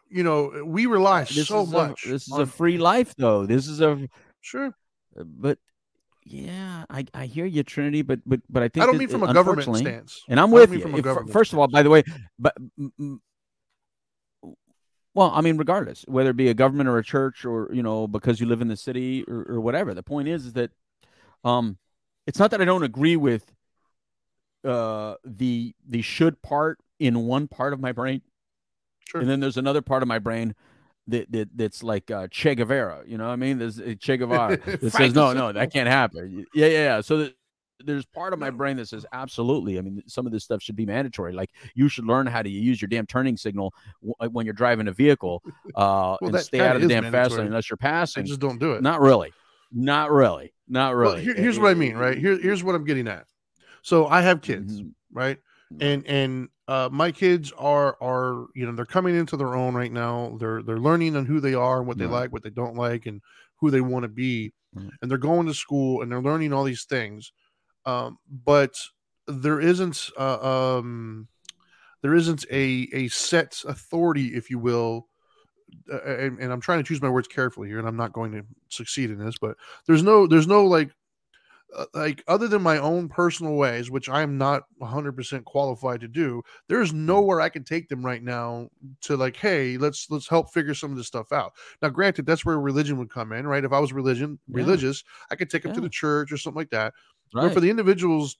you know, we rely This so much. A, this is on- a free life, though. This is a sure. but yeah, I, I hear you, Trinity, but but but I think I don't that, mean from a government stance. And I'm I with you. from a If- government first of all, stance. by the way, but well, I mean, regardless, whether it be a government or a church, or you know, because you live in the city or, or whatever, the point is, is that um, it's not that I don't agree with uh the the should part in one part of my brain, Sure. and then there's another part of my brain that, that that's like uh, Che Guevara. You know what I mean? There's uh, Che Guevara that says no, no, that can't happen. Yeah, yeah, yeah. So that, there's part of my brain that says absolutely. I mean, some of this stuff should be mandatory. Like you should learn how to use your damn turning signal w- uh, when you're driving a vehicle, uh, and stay out of the damn fast lane unless you're They passing. just don't do it. Not really. Not really. Not Well, really. here- here's what I mean, right? Here, here's what I'm getting at. So I have kids, Mhm. right? And and uh, my kids are are you know they're coming into their own right now. They're they're learning on who they are and what they Right. like, what they don't like, and who they want to be. Right. And they're going to school and they're learning all these things. Um, but there isn't uh, um, there isn't a a set authority, if you will. Uh, and, and I'm trying to choose my words carefully here, and I'm not going to succeed in this. But there's no there's no like like other than my own personal ways which i am not 100% qualified to do there's nowhere i can take them right now to like hey let's let's help figure some of this stuff out. Now granted that's where religion would come in right? If i was religion Yeah. religious i could take them to the church or something like that. But for the individuals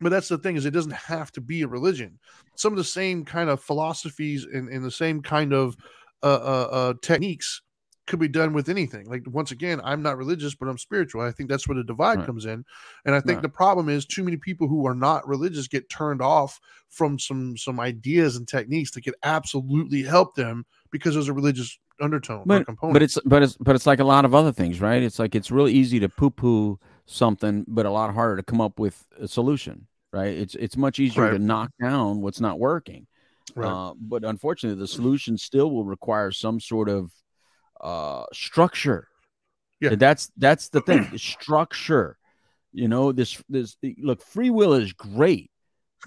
but that's the thing is it doesn't have to be a religion. Some of the same kind of philosophies and, and the same kind of uh, uh, uh, techniques could be done with anything like once again i'm not religious but i'm spiritual i think that's where the divide Right. comes in and i think Right. the problem is too many people who are not religious get turned off from some some ideas and techniques that could absolutely help them because there's a religious undertone or but, component but it's but it's but it's like a lot of other things, right? It's like it's really easy to poo poo something, but a lot harder to come up with a solution, right? It's it's much easier Right. to knock down what's not working. right Uh, but unfortunately, the solution still will require some sort of uh, structure. Yeah. And that's that's the thing. the structure. You know, this this look, free will is great,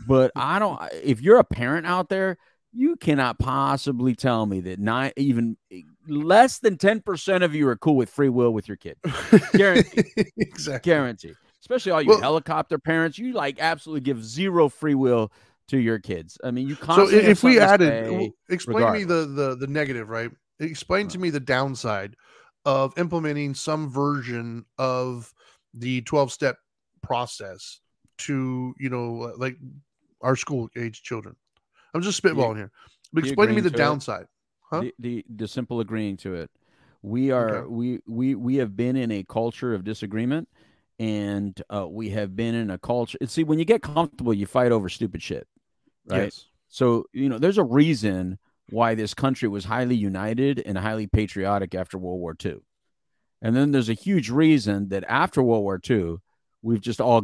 but I don't. If you're a parent out there, you cannot possibly tell me that not even less than ten percent of you are cool with free will with your kid. guaranteed. exactly Guarantee. Especially all you Well- helicopter parents, you like absolutely give zero free will to your kids. I mean, you so if we added explain me the, the the negative right explain to me the downside of implementing some version of the 12 step process to you know like our school age children i'm just spitballing here but explain to me the to it? downside huh? the, the the simple agreeing to it. We are Okay. we we we have been in a culture of disagreement, and uh, we have been in a culture. See, when you get comfortable, you fight over stupid shit, right? yes So you know, there's a reason why this country was highly united and highly patriotic after World War II, and then there's a huge reason that after World War II, we've just all,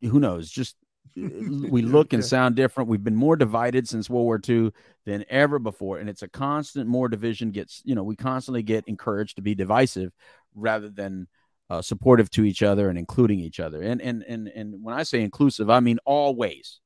who knows, just we look and sound different. We've been more divided since World War II than ever before, and it's a constant more division gets. You know, we constantly get encouraged to be divisive rather than uh, supportive to each other and including each other. And and and and when I say inclusive, I mean always.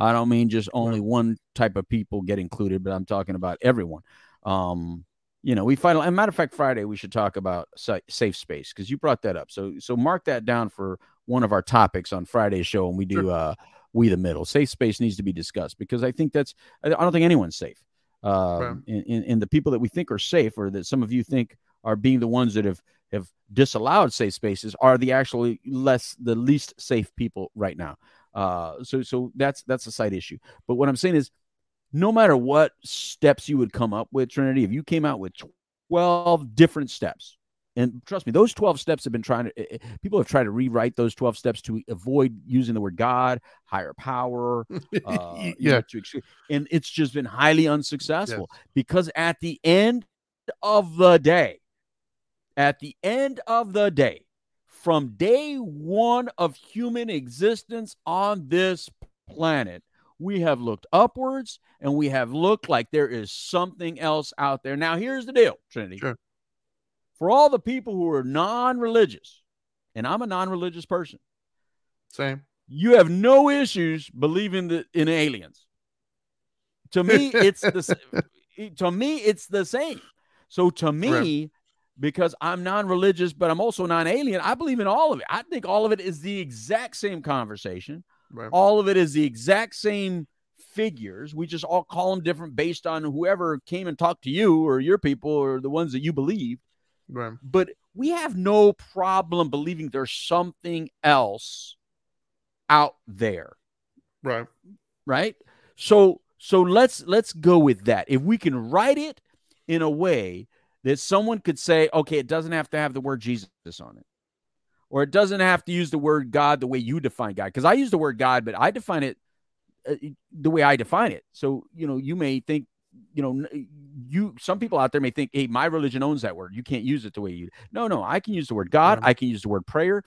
I don't mean just only one type of people get included, but I'm talking about everyone. Um, you know, we find. And matter of fact, Friday we should talk about sa- safe space because you brought that up. So so mark that down for one of our topics on Friday's show when we do Sure. uh we the middle. Safe space needs to be discussed because I think that's I I don't think anyone's safe. Um, Right. and, and, and the people that we think are safe or that some of you think are being the ones that have have disallowed safe spaces are the actually less the least safe people right now. Uh, so so that's that's a side issue. But what I'm saying is, no matter what steps you would come up with, Trinity, if you came out with 12 different steps, and trust me, those 12 steps have been trying to, eh, eh, people have tried to rewrite those 12 steps to avoid using the word God, higher power, uh, you yeah know, to and it's just been highly unsuccessful because at the end of the day, at the end of the day, from day one of human existence on this planet, we have looked upwards and we have looked like there is something else out there. Now, here's the deal, Trinity. Sure. For all the people who are non religious, and I'm a non religious person, same you have no issues believing that in aliens. To me, it's the to me it's the same. So to me, because I'm non-religious, but I'm also non-alien. I believe in all of it. I think all of it is the exact same conversation. Right. All of it is the exact same figures. We just all call them different based on whoever came and talked to you or your people or the ones that you believe. Right. But we have no problem believing there's something else out there, Right. right? So so let's let's go with that. If we can write it in a way that someone could say, okay, it doesn't have to have the word Jesus on it. Or it doesn't have to use the word God the way you define God. Because I use the word God, but I define it uh, the way I define it. So, you know, you may think, you know, you some people out there may think, hey, my religion owns that word. You can't use it the way you. No, no, I can use the word God. I can use the word prayer.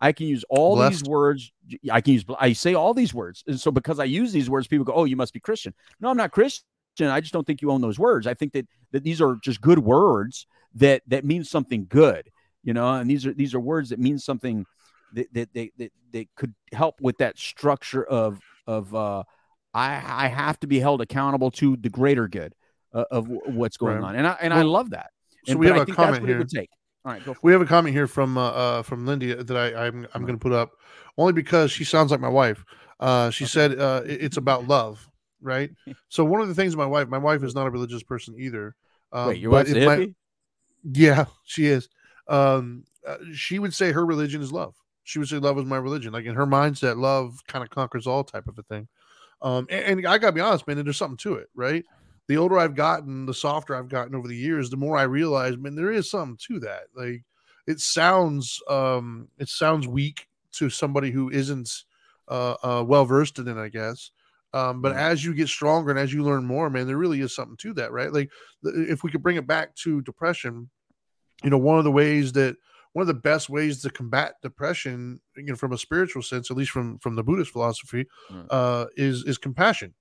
I can use all these words. I can use. I say all these words, and so because I use these words, people go, "Oh, you must be Christian." No, I'm not Christian. I just don't think you own those words. I think that that these are just good words that that mean something good, you know. And these are these are words that mean something that that that that, that could help with that structure of of uh, I I have to be held accountable to the greater good uh, of w- what's going Right. on, and I and I love that. so we have I a comment here. take. All right, go for We have a comment here from uh, uh from Lindy that I I'm I'm going to put up only because she sounds like my wife. Uh, she Okay. said uh, it- it's about love, right? so one of the things my wife, my wife is not a religious person either. Um, Wait, your wife's a if my- hippie? Yeah, she is. Um, uh, she would say her religion is love. She would say love is my religion. Like in her mindset, love kind of conquers all type of a thing. Um, and, and I gotta be honest, man, there's something to it, right? The older I've gotten, the softer I've gotten over the years, the more I realize, man, there is something to that. Like it sounds, um, it sounds weak to somebody who isn't uh, uh well versed in it, I guess. Um, but as you get stronger and as you learn more, man, there really is something to that, right? Like if we could bring it back to depression, you know, one of the ways that one of the best ways to combat depression, you know, from a spiritual sense, at least from from the Buddhist philosophy, Right. uh, is is compassion,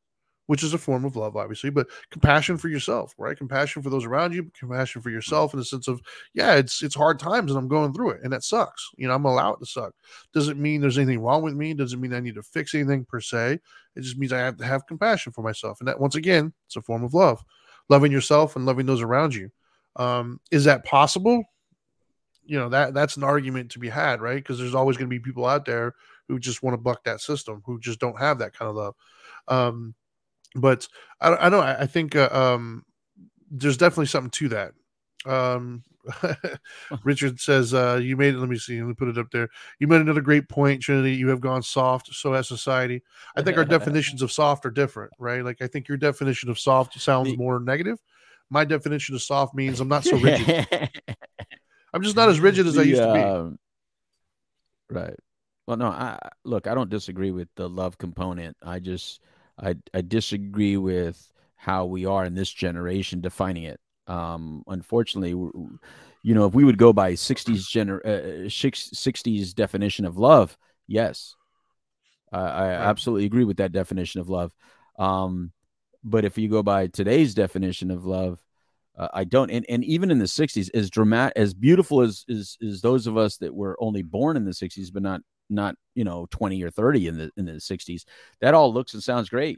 which is a form of love, obviously, but compassion for yourself, right? Compassion for those around you, compassion for yourself, in the sense of, yeah, it's it's hard times and I'm going through it, and that sucks. You know, I'm allowed to suck. Doesn't mean there's anything wrong with me. Doesn't mean I need to fix anything per se. It just means I have to have compassion for myself, and that once again, it's a form of love, loving yourself and loving those around you. Um, is that possible? you know that that's an argument to be had right because there's always going to be people out there who just want to buck that system who just don't have that kind of love um but i, I know i, think uh, um there's definitely something to that. Um richard says uh you made it let me see let me put it up there. You made another great point trinity. You have gone soft so has society. I think our definitions of soft are different right? Like i think your definition of soft sounds more negative. My definition of soft means i'm not so rigid. I'm just not as rigid as i used to be. um, Right. Well, no, I- look. I don't disagree with the love component. I just, I, I disagree with how we are in this generation defining it. Um, unfortunately, you know, if we would go by '60s gener, uh, '60s definition of love, yes, I, I absolutely agree with that definition of love. Um, but if you go by today's definition of love, uh, I don't. And, and even in the '60s, as dramatic, as beautiful as is is those of us that were only born in the '60s, but not not you know 20 or 30 in the in the 60s, that all looks and sounds great.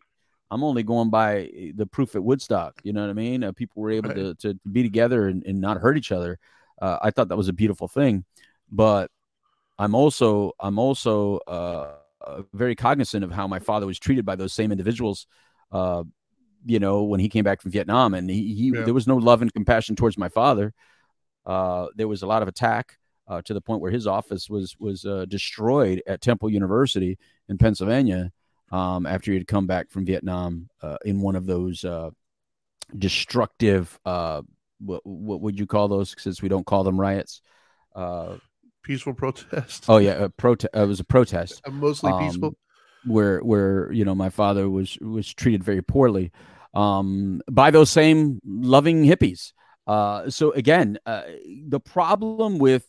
I'm only going by the proof at Woodstock. You know what I mean? Uh, people were able Right. to, to be together and, and not hurt each other. Uh, I thought that was a beautiful thing. But I'm also I'm also uh, uh, very cognizant of how my father was treated by those same individuals. Uh, you know, when he came back from Vietnam, and he, he Yeah. there was no love and compassion towards my father. Uh, there was a lot of attack uh, to the point where his office was was uh, destroyed at Temple University in Pennsylvania um, after he had come back from Vietnam uh, in one of those uh, destructive. Uh, what, what would you call those? Since we don't call them riots. Uh, peaceful protest oh yeah, a prote- uh, It was a protest mostly peaceful um, where where you know my father was was treated very poorly um, by those same loving hippies. Uh, so again, uh, the problem with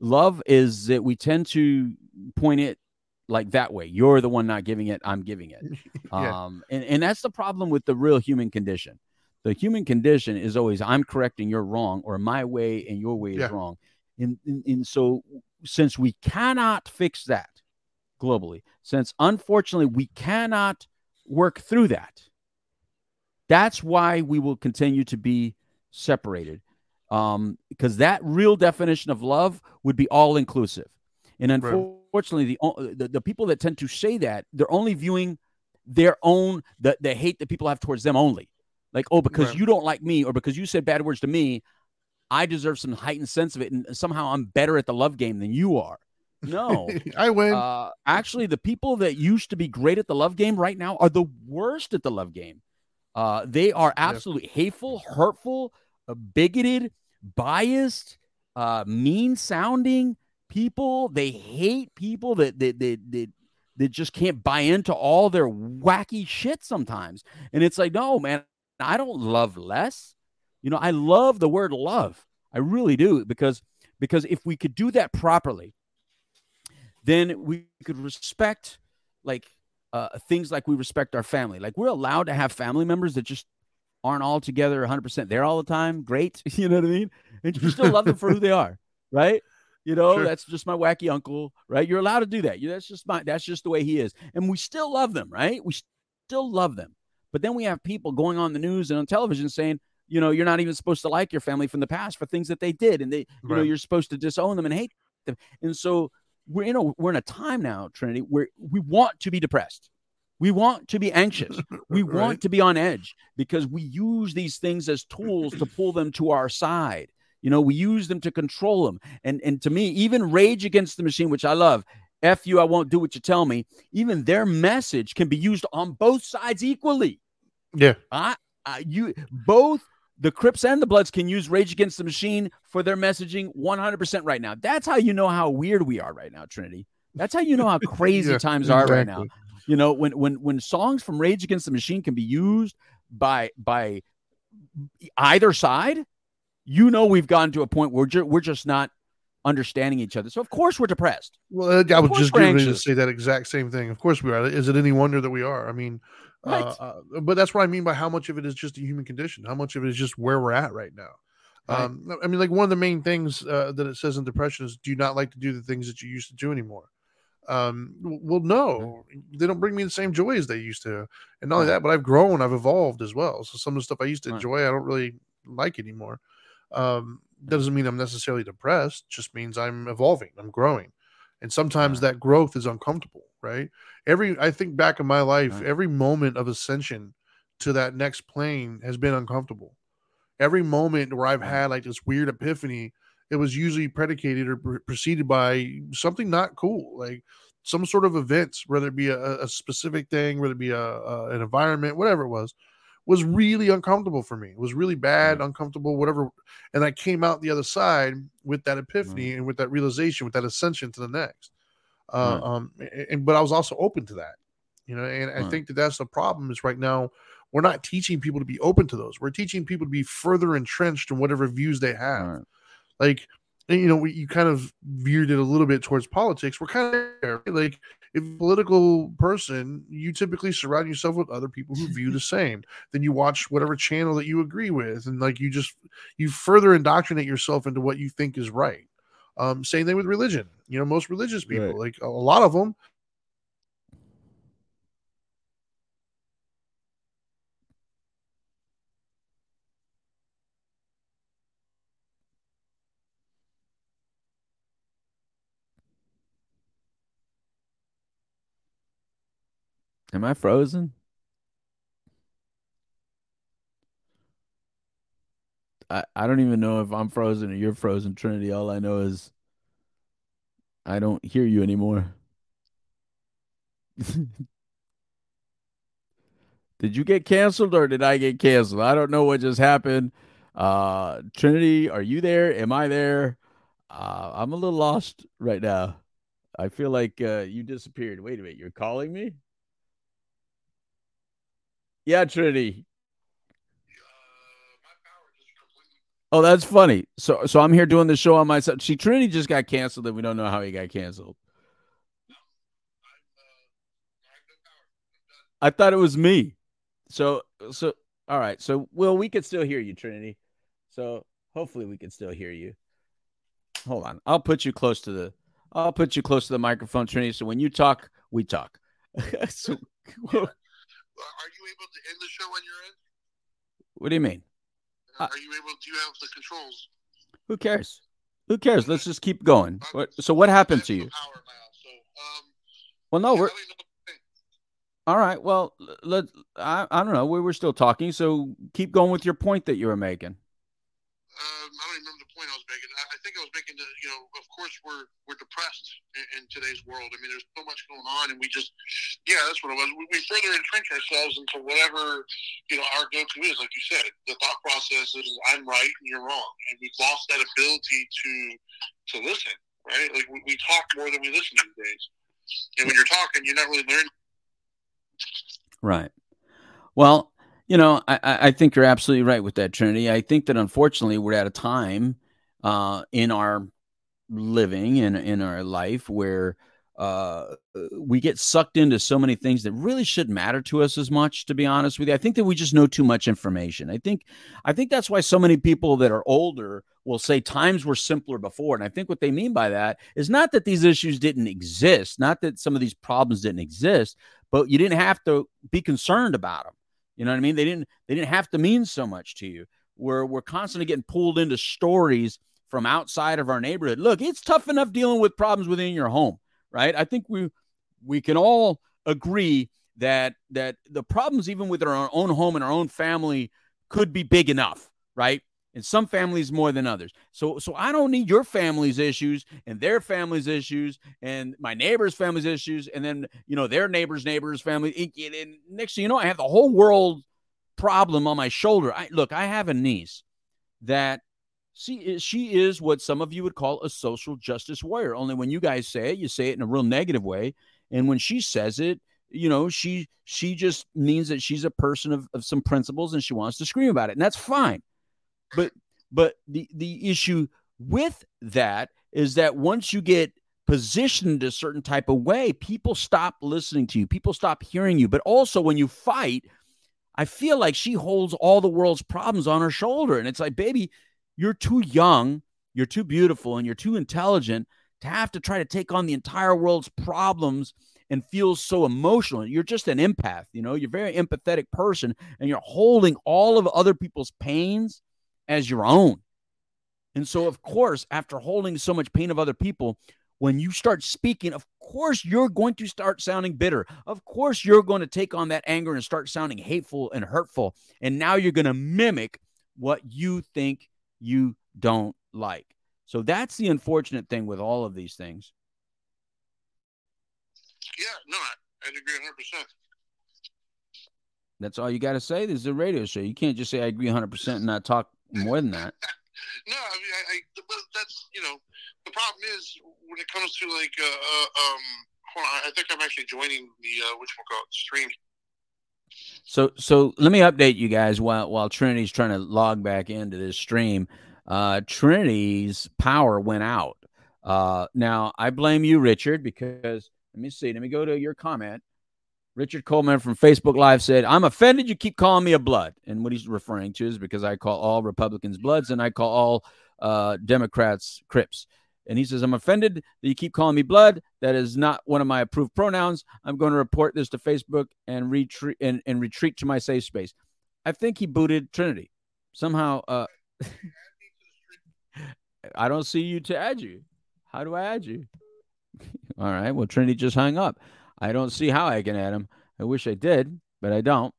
love is that we tend to point it like that way. You're the one not giving it. I'm giving it. yeah Um, and, and that's the problem with the real human condition. The human condition is always I'm correct and you're wrong, or my way and your way is wrong. And, and, and so, since we cannot fix that globally, since unfortunately we cannot work through that, that's why we will continue to be separated. Um, because that real definition of love would be all inclusive. And unfortunately, the, the the people that tend to say that they're only viewing their own the the hate that people have towards them only. Like, oh, because Right. you don't like me, or because you said bad words to me, I deserve some heightened sense of it, and somehow I'm better at the love game than you are. No, I win. uh, actually, the people that used to be great at the love game right now are the worst at the love game. Uh, they are absolutely hateful, hurtful, bigoted, biased, uh, mean sounding people. They hate people that that, that that that just can't buy into all their wacky shit sometimes. And it's like, no, man, I don't love less. You know, I love the word love. I really do because because if we could do that properly, then we could respect like uh, things like we respect our family. Like we're allowed to have family members that just aren't all together 100% there all the time. Great. You know what I mean? And you still love them for who they are, right? You know, Sure. that's just my wacky uncle, right? You're allowed to do that. You, that's just my, that's just the way he is. And we still love them, right? We still love them. But then we have people going on the news and on television saying, you know, you're not even supposed to like your family from the past for things that they did. And they, you know, you're supposed to disown them and hate them. And so we're in a we're in a time now, Trinity, where we want to be depressed. We want to be anxious. We want to be on edge because we use these things as tools to pull them to our side. You know, we use them to control them. And and to me, even Rage Against the Machine, which I love, F you, I won't do what you tell me. Even their message can be used on both sides equally. yeah. I, I you both the Crips and the Bloods can use Rage Against the Machine for their messaging 100% right now. That's how you know how weird we are right now, Trinity. That's how you know how crazy Yeah, times are right now. You know, when when when songs from Rage Against the Machine can be used by by either side, you know we've gotten to a point where we're, ju- we're just not understanding each other. So of course we're depressed. Well, uh, I was just ready to say that exact same thing. Of course we are. Is it any wonder that we are? I mean, Right. uh, uh, but that's what I mean by how much of it is just a human condition. How much of it is just where we're at right now. Right. Um, I mean, like one of the main things uh, that it says in depression is, "Do you not like to do the things that you used to do anymore?" Um, well, no, they don't bring me the same joy as they used to. And not only that, but I've grown, I've evolved as well. So some of the stuff I used to enjoy, I don't really like anymore. Um, doesn't mean I'm necessarily depressed. Just means I'm evolving, I'm growing, and sometimes that growth is uncomfortable. Right? Every I think back in my life, every moment of ascension to that next plane has been uncomfortable. Every moment where I've had like this weird epiphany, it was usually predicated or pre- preceded by something not cool, like some sort of events, whether it be a, a specific thing, whether it be a, a an environment, whatever it was, was really uncomfortable for me. It was really bad, Right. uncomfortable, whatever. And I came out the other side with that epiphany and with that realization, with that ascension to the next. Uh, Right. um, and, but I was also open to that, you know. And I think that that's the problem. Is right now we're not teaching people to be open to those. We're teaching people to be further entrenched in whatever views they have. Like you know we, you kind of veered it a little bit towards politics we're kind of there. like if a political person you typically surround yourself with other people who view the same then you watch whatever channel that you agree with and like you just you further indoctrinate yourself into what you think is right um same thing with religion you know most religious people Right. like a lot of them Am I frozen? I, I don't even know if I'm frozen or you're frozen, Trinity. All I know is I don't hear you anymore. did you get canceled or did I get canceled? I don't know what just happened. Uh Trinity, are you there? Am I there? Uh I'm a little lost right now. I feel like uh you disappeared. Wait a minute, you're calling me? Yeah, Trinity. Oh, that's funny. So, so I'm here doing the show on myself. See, Trinity just got canceled, and we don't know how he got canceled. I thought it was me. So, so all right. So, well, we could still hear you, Trinity. So, hopefully, we can still hear you. Hold on. I'll put you close to the. I'll put you close to the microphone, Trinity. So when you talk, we talk. so, are you able to end the show on your end what do you mean? Uh, are you able do you have the controls Who cares? Who cares? Let's just keep going. What, so what happened to you? um, Well, no, we're all right. Well, let I, I don't know. We were still talking, so keep going with your point that you were making. Um, I don't remember the point I was making. Was making that you know, of course, we're we're depressed in, in, today's world. I mean, there's so much going on, and we just, yeah, that's what it was. We, we further entrench ourselves into whatever you know our go-to is. Like you said, the thought process is I'm right and you're wrong, and we've lost that ability to to listen. Right? Like we, we talk more than we listen these days, and when you're talking, you're not really learning. Right. Well, you know, I, I think you're absolutely right with that, Trinity. I think that unfortunately we're at a time uh, in our living and in, in our life where uh, we get sucked into so many things that really shouldn't matter to us as much. To be honest with you, I think that we just know too much information. I think, I think that's why so many people that are older will say times were simpler before. And I think what they mean by that is not that these issues didn't exist, not that some of these problems didn't exist, but you didn't have to be concerned about them. You know what I mean? They didn't they didn't have to mean so much to you. We're we're constantly getting pulled into stories from outside of our neighborhood. Look, it's tough enough dealing with problems within your home, right? I think we we can all agree that that the problems even with our own home and our own family could be big enough, right? and some families more than others. So so I don't need your family's issues and their family's issues and my neighbor's family's issues and then you know their neighbor's neighbor's family. And next thing you know, I have the whole world problem on my shoulder. I look, I have a niece that she she is what some of you would call a social justice warrior. Only when you guys say it, you say it in a real negative way, and when she says it, you know she she just means that she's a person of, of some principles and she wants to scream about it and that's fine but but the the issue with that is that once you get positioned a certain type of way, people stop listening to you. People stop hearing you. But also when you fight, I feel like she holds all the world's problems on her shoulder. And it's like, baby, you're too young, you're too beautiful, and you're too intelligent to have to try to take on the entire world's problems and feel so emotional. You're just an empath, you know, you're a very empathetic person, and you're holding all of other people's pains as your own. And so, of course, after holding so much pain of other people, when you start speaking, of course, you're going to start sounding bitter. Of course, you're going to take on that anger and start sounding hateful and hurtful. And now you're going to mimic what you think you don't like. So that's the unfortunate thing with all of these things. Yeah, no, I, agree 100%. That's all you got to say. This is a radio show. You can't just say I agree 100% and not talk more than that. no, I mean, I, I, that's you know, the problem is when it comes to like, uh, uh um, hold on, I think I'm actually joining the uh, which one called stream. So, so let me update you guys while while Trinity's trying to log back into this stream. Uh, Trinity's power went out. Uh, now I blame you, Richard, because let me see. Let me go to your comment. Richard Coleman from Facebook Live said, I'm offended you keep calling me a blood. And what he's referring to is because I call all Republicans bloods and I call all uh, Democrats crips. And he says, I'm offended that you keep calling me blood. That is not one of my approved pronouns. I'm going to report this to Facebook and retreat and, and retreat to my safe space. I think he booted Trinity. Somehow uh I don't see you to add you. How do I add you? All right. Well, Trinity just hung up. I don't see how I can add him. I wish I did, but I don't.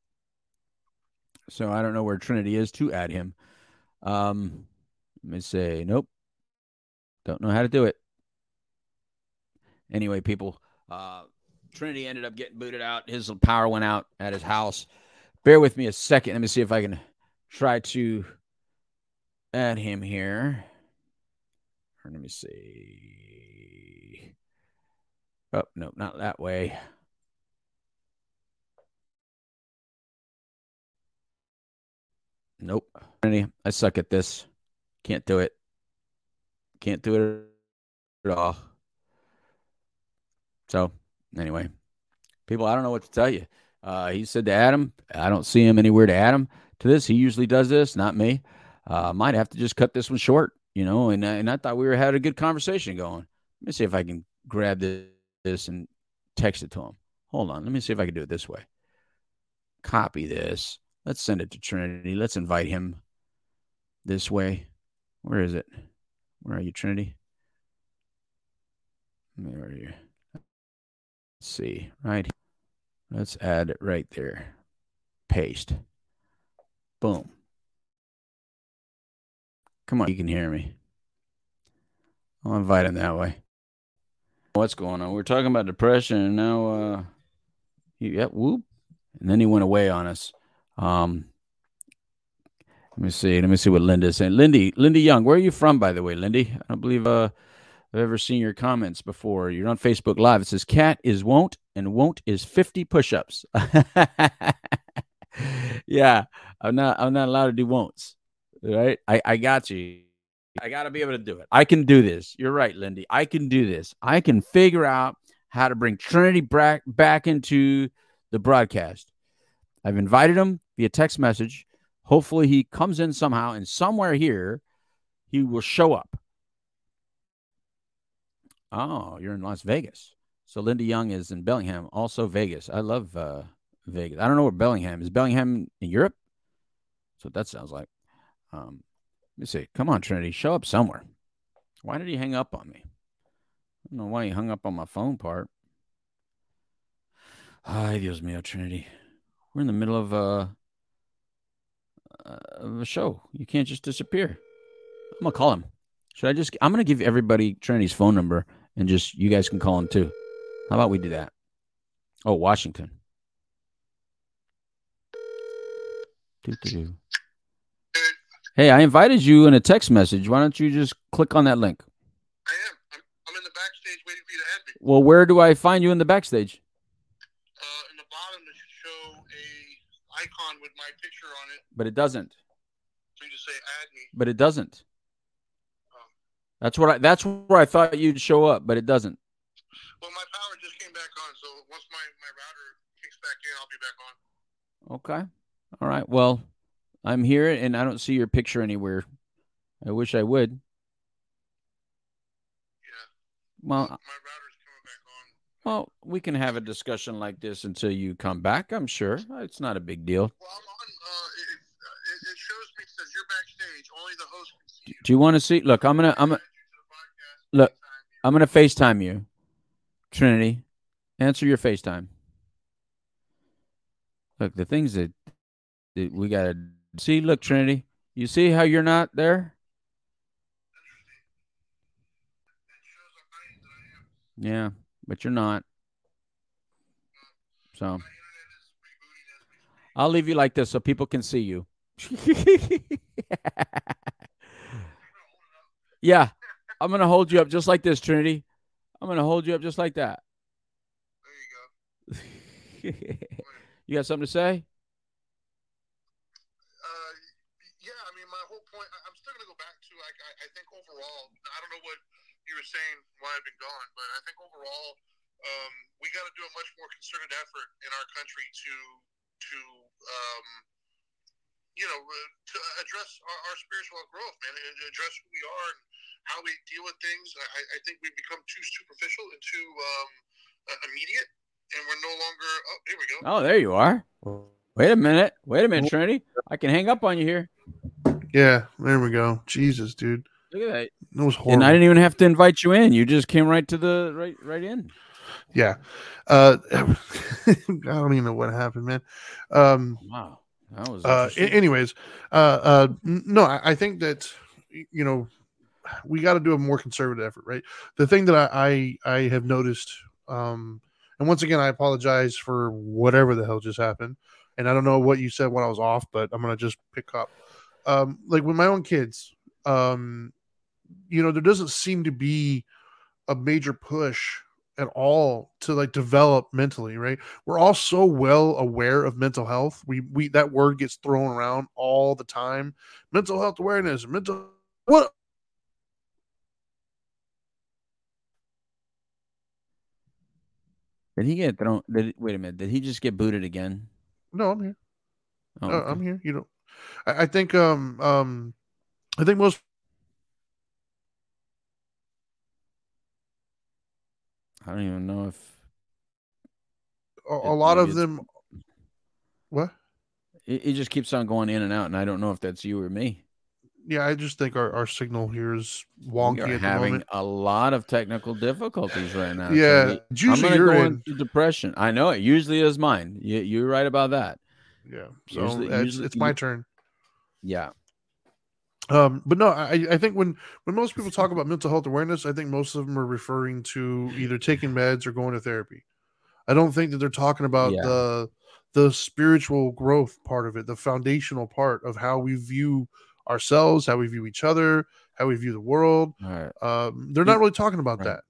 So I don't know where Trinity is to add him. Um, let me say, nope. Don't know how to do it. Anyway, people, uh, Trinity ended up getting booted out. His power went out at his house. Bear with me a second. Let me see if I can try to add him here. Let me see. Oh, no, not that way. Nope. I suck at this. Can't do it. Can't do it at all. So, anyway, people, I don't know what to tell you. Uh, he said to Adam, I don't see him anywhere to add him to this. He usually does this, not me. Uh, might have to just cut this one short, you know. And, and I thought we were having a good conversation going. Let me see if I can grab this this and text it to him. Hold on. Let me see if I can do it this way. Copy this. Let's send it to Trinity. Let's invite him this way. Where is it? Where are you, Trinity? Where are you? Let's see, right. Let's add it right there. Paste. Boom. Come on, you can hear me. I'll invite him that way. What's going on? We're talking about depression, and now, uh, he, yep, whoop, and then he went away on us. Um, let me see. Let me see what Linda's saying. Lindy, Lindy Young, where are you from, by the way, Lindy? I don't believe uh, I've ever seen your comments before. You're on Facebook Live. It says cat is won't and won't is 50 push-ups. yeah, I'm not. I'm not allowed to do won'ts. Right? I I got you. I got to be able to do it. I can do this. You're right, Lindy. I can do this. I can figure out how to bring Trinity back back into the broadcast. I've invited him via text message. Hopefully, he comes in somehow, and somewhere here, he will show up. Oh, you're in Las Vegas. So Linda Young is in Bellingham, also Vegas. I love uh, Vegas. I don't know where Bellingham is. Bellingham in Europe? What that sounds like. Um, let me see. Come on, Trinity. Show up somewhere. Why did he hang up on me? I don't know why he hung up on my phone part. Ay, Dios mío, Trinity. We're in the middle of a, of a show. You can't just disappear. I'm going to call him. Should I just? I'm going to give everybody Trinity's phone number and just you guys can call him too. How about we do that? Oh, Washington. Doo-doo-doo. Hey, I invited you in a text message. Why don't you just click on that link? I am. I'm, I'm in the backstage waiting for you to add me. Well, where do I find you in the backstage? Uh, in the bottom, it show a icon with my picture. But it doesn't. So you just say add me. But it doesn't. Oh. That's what I. That's where I thought you'd show up, but it doesn't. Well, my power just came back on, so once my, my router kicks back in, I'll be back on. Okay. All right. Well, I'm here and I don't see your picture anywhere. I wish I would. Yeah. Well, My router's coming back on. well, we can have a discussion like this until you come back. I'm sure it's not a big deal. Well, I'm on. Uh, it, it, it shows me says you're backstage. Only the host can see you. Do you want to see? Look, I'm gonna. I'm. Gonna- Look, I'm gonna FaceTime you, Trinity. Answer your FaceTime. Look, the things that, that we gotta see. Look, Trinity. You see how you're not there? Yeah, but you're not. So. I'll leave you like this so people can see you. yeah, I'm gonna hold you up just like this, Trinity. I'm gonna hold you up just like that. There you go. you got something to say? Uh, yeah, I mean, my whole point. I'm still gonna go back to like I, I think overall. I don't know what you were saying why I've been gone, but I think overall, um, we got to do a much more concerted effort in our country to to um, you know uh, to address our, our spiritual growth, man, and address who we are and how we deal with things. I, I think we've become too superficial and too um, uh, immediate, and we're no longer. Oh, here we go. Oh, there you are. Wait a minute. Wait a minute, Trinity. I can hang up on you here. Yeah, there we go. Jesus, dude, Look at that. that was horrible. And I didn't even have to invite you in. You just came right to the right right in. yeah, uh, I don't even know what happened, man. Um, Wow. That was uh, anyways, uh, uh, no, I, I think that you know we got to do a more conservative effort, right? The thing that I I, I have noticed, um, and once again, I apologize for whatever the hell just happened, and I don't know what you said when I was off, but I'm gonna just pick up. Um, like with my own kids, um, you know, there doesn't seem to be a major push at all to like develop mentally, right? We're all so well aware of mental health. We we that word gets thrown around all the time. Mental health awareness, mental what Did he get thrown? Did wait a minute? Did he just get booted again? no, I'm here. Oh, Uh, okay. I'm here. You know, I, I think um um I think most I don't even know if a, a lot of them what it, it just keeps on going in and out, and I don't know if that's you or me. Yeah, I just think our, our signal here is wonky are having moment. a lot of technical difficulties right now. so Yeah, it's I'm usually gonna you're go in. into depression. I know it usually is mine. You, you're right about that. Yeah, so usually- it's, usually- it's my you- turn. Yeah. Um, but no, I, I think when when most people talk about mental health awareness, I think most of them are referring to either taking meds or going to therapy. I don't think that they're talking about Yeah. the the spiritual growth part of it, the foundational part of how we view ourselves, how we view each other, how we view the world. Right. Um, they're not really talking about Right. that.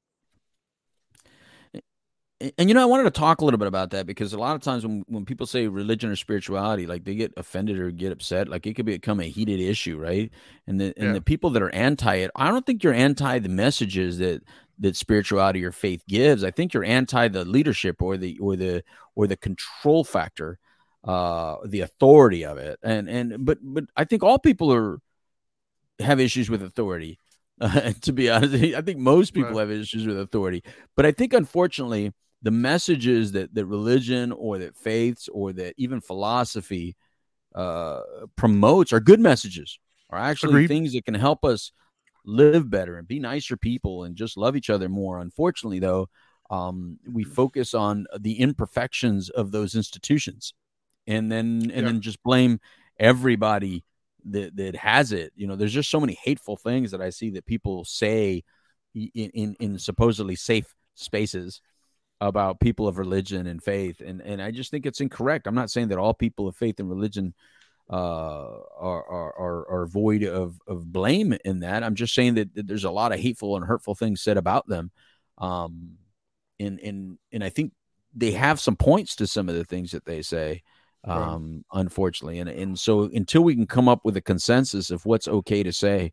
And- And you know, I wanted to talk a little bit about that because a lot of times when, when people say religion or spirituality, like they get offended or get upset, like it could become a heated issue, right? And the and Yeah. the people that are anti it, I don't think you're anti the messages that that spirituality or faith gives. I think you're anti the leadership or the or the or the control factor, uh, the authority of it. And and but but I think all people are have issues with authority. to be honest, I think most people Right. have issues with authority. But I think unfortunately the messages that that religion or that faiths or that even philosophy uh, promotes are good messages are actually Agreed. things that can help us live better and be nicer people and just love each other more unfortunately though um, we focus on the imperfections of those institutions and then and Yeah. then just blame everybody that that has it. You know there's just so many hateful things that i see that people say in in, in supposedly safe spaces about people of religion and faith. And and i just think it's incorrect. I'm not saying that all people of faith and religion uh are are are, void of of blame in that. I'm just saying that, that there's a lot of hateful and hurtful things said about them. Um and and and i think they have some points to some of the things that they say Right. um unfortunately and and so until we can come up with a consensus of what's okay to say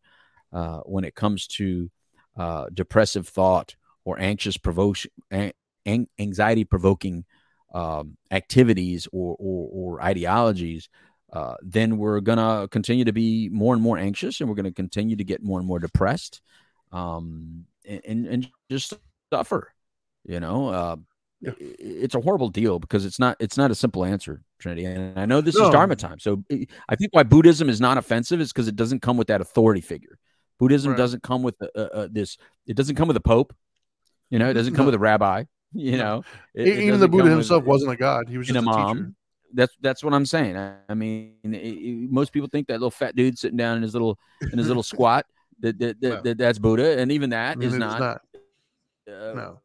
uh when it comes to uh depressive thought or anxious provocation an- anxiety provoking um activities or or, or ideologies uh, then we're gonna continue to be more and more anxious, and we're gonna continue to get more and more depressed, um, and and, and just suffer. You know, uh, Yeah. it's a horrible deal because it's not it's not a simple answer, Trinity. And I know this No. is Dharma time, so i- I think why Buddhism is not offensive is because it doesn't come with that authority figure. Buddhism Right. doesn't come with uh, uh, this. It doesn't come with a pope. You know, it doesn't come No. with a rabbi. You know, It- E- it Even the Buddha come with- himself wasn't a god; he was an just a imam. teacher. That's that's what I'm saying. I, I mean, it- it- most people think that little fat dude sitting down in his little in his little squat that that, that, No. that that's Buddha, and even that is not. not. uh, No,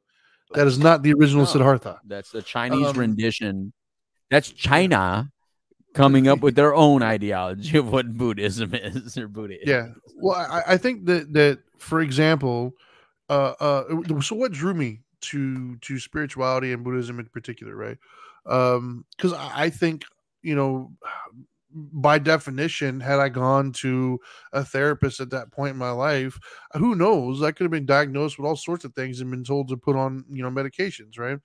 that is not the original. Siddhartha. That's the Chinese Um, rendition. That's China coming up with their own ideology of what Buddhism is or Buddha is. Yeah. Well, I, I think that that for example, uh, uh, so what drew me to to spirituality and Buddhism in particular, right? Um, because I, I think you know, by definition, had I gone to a therapist at that point in my life, who knows? I could have been diagnosed with all sorts of things and been told to put on you know medications, right?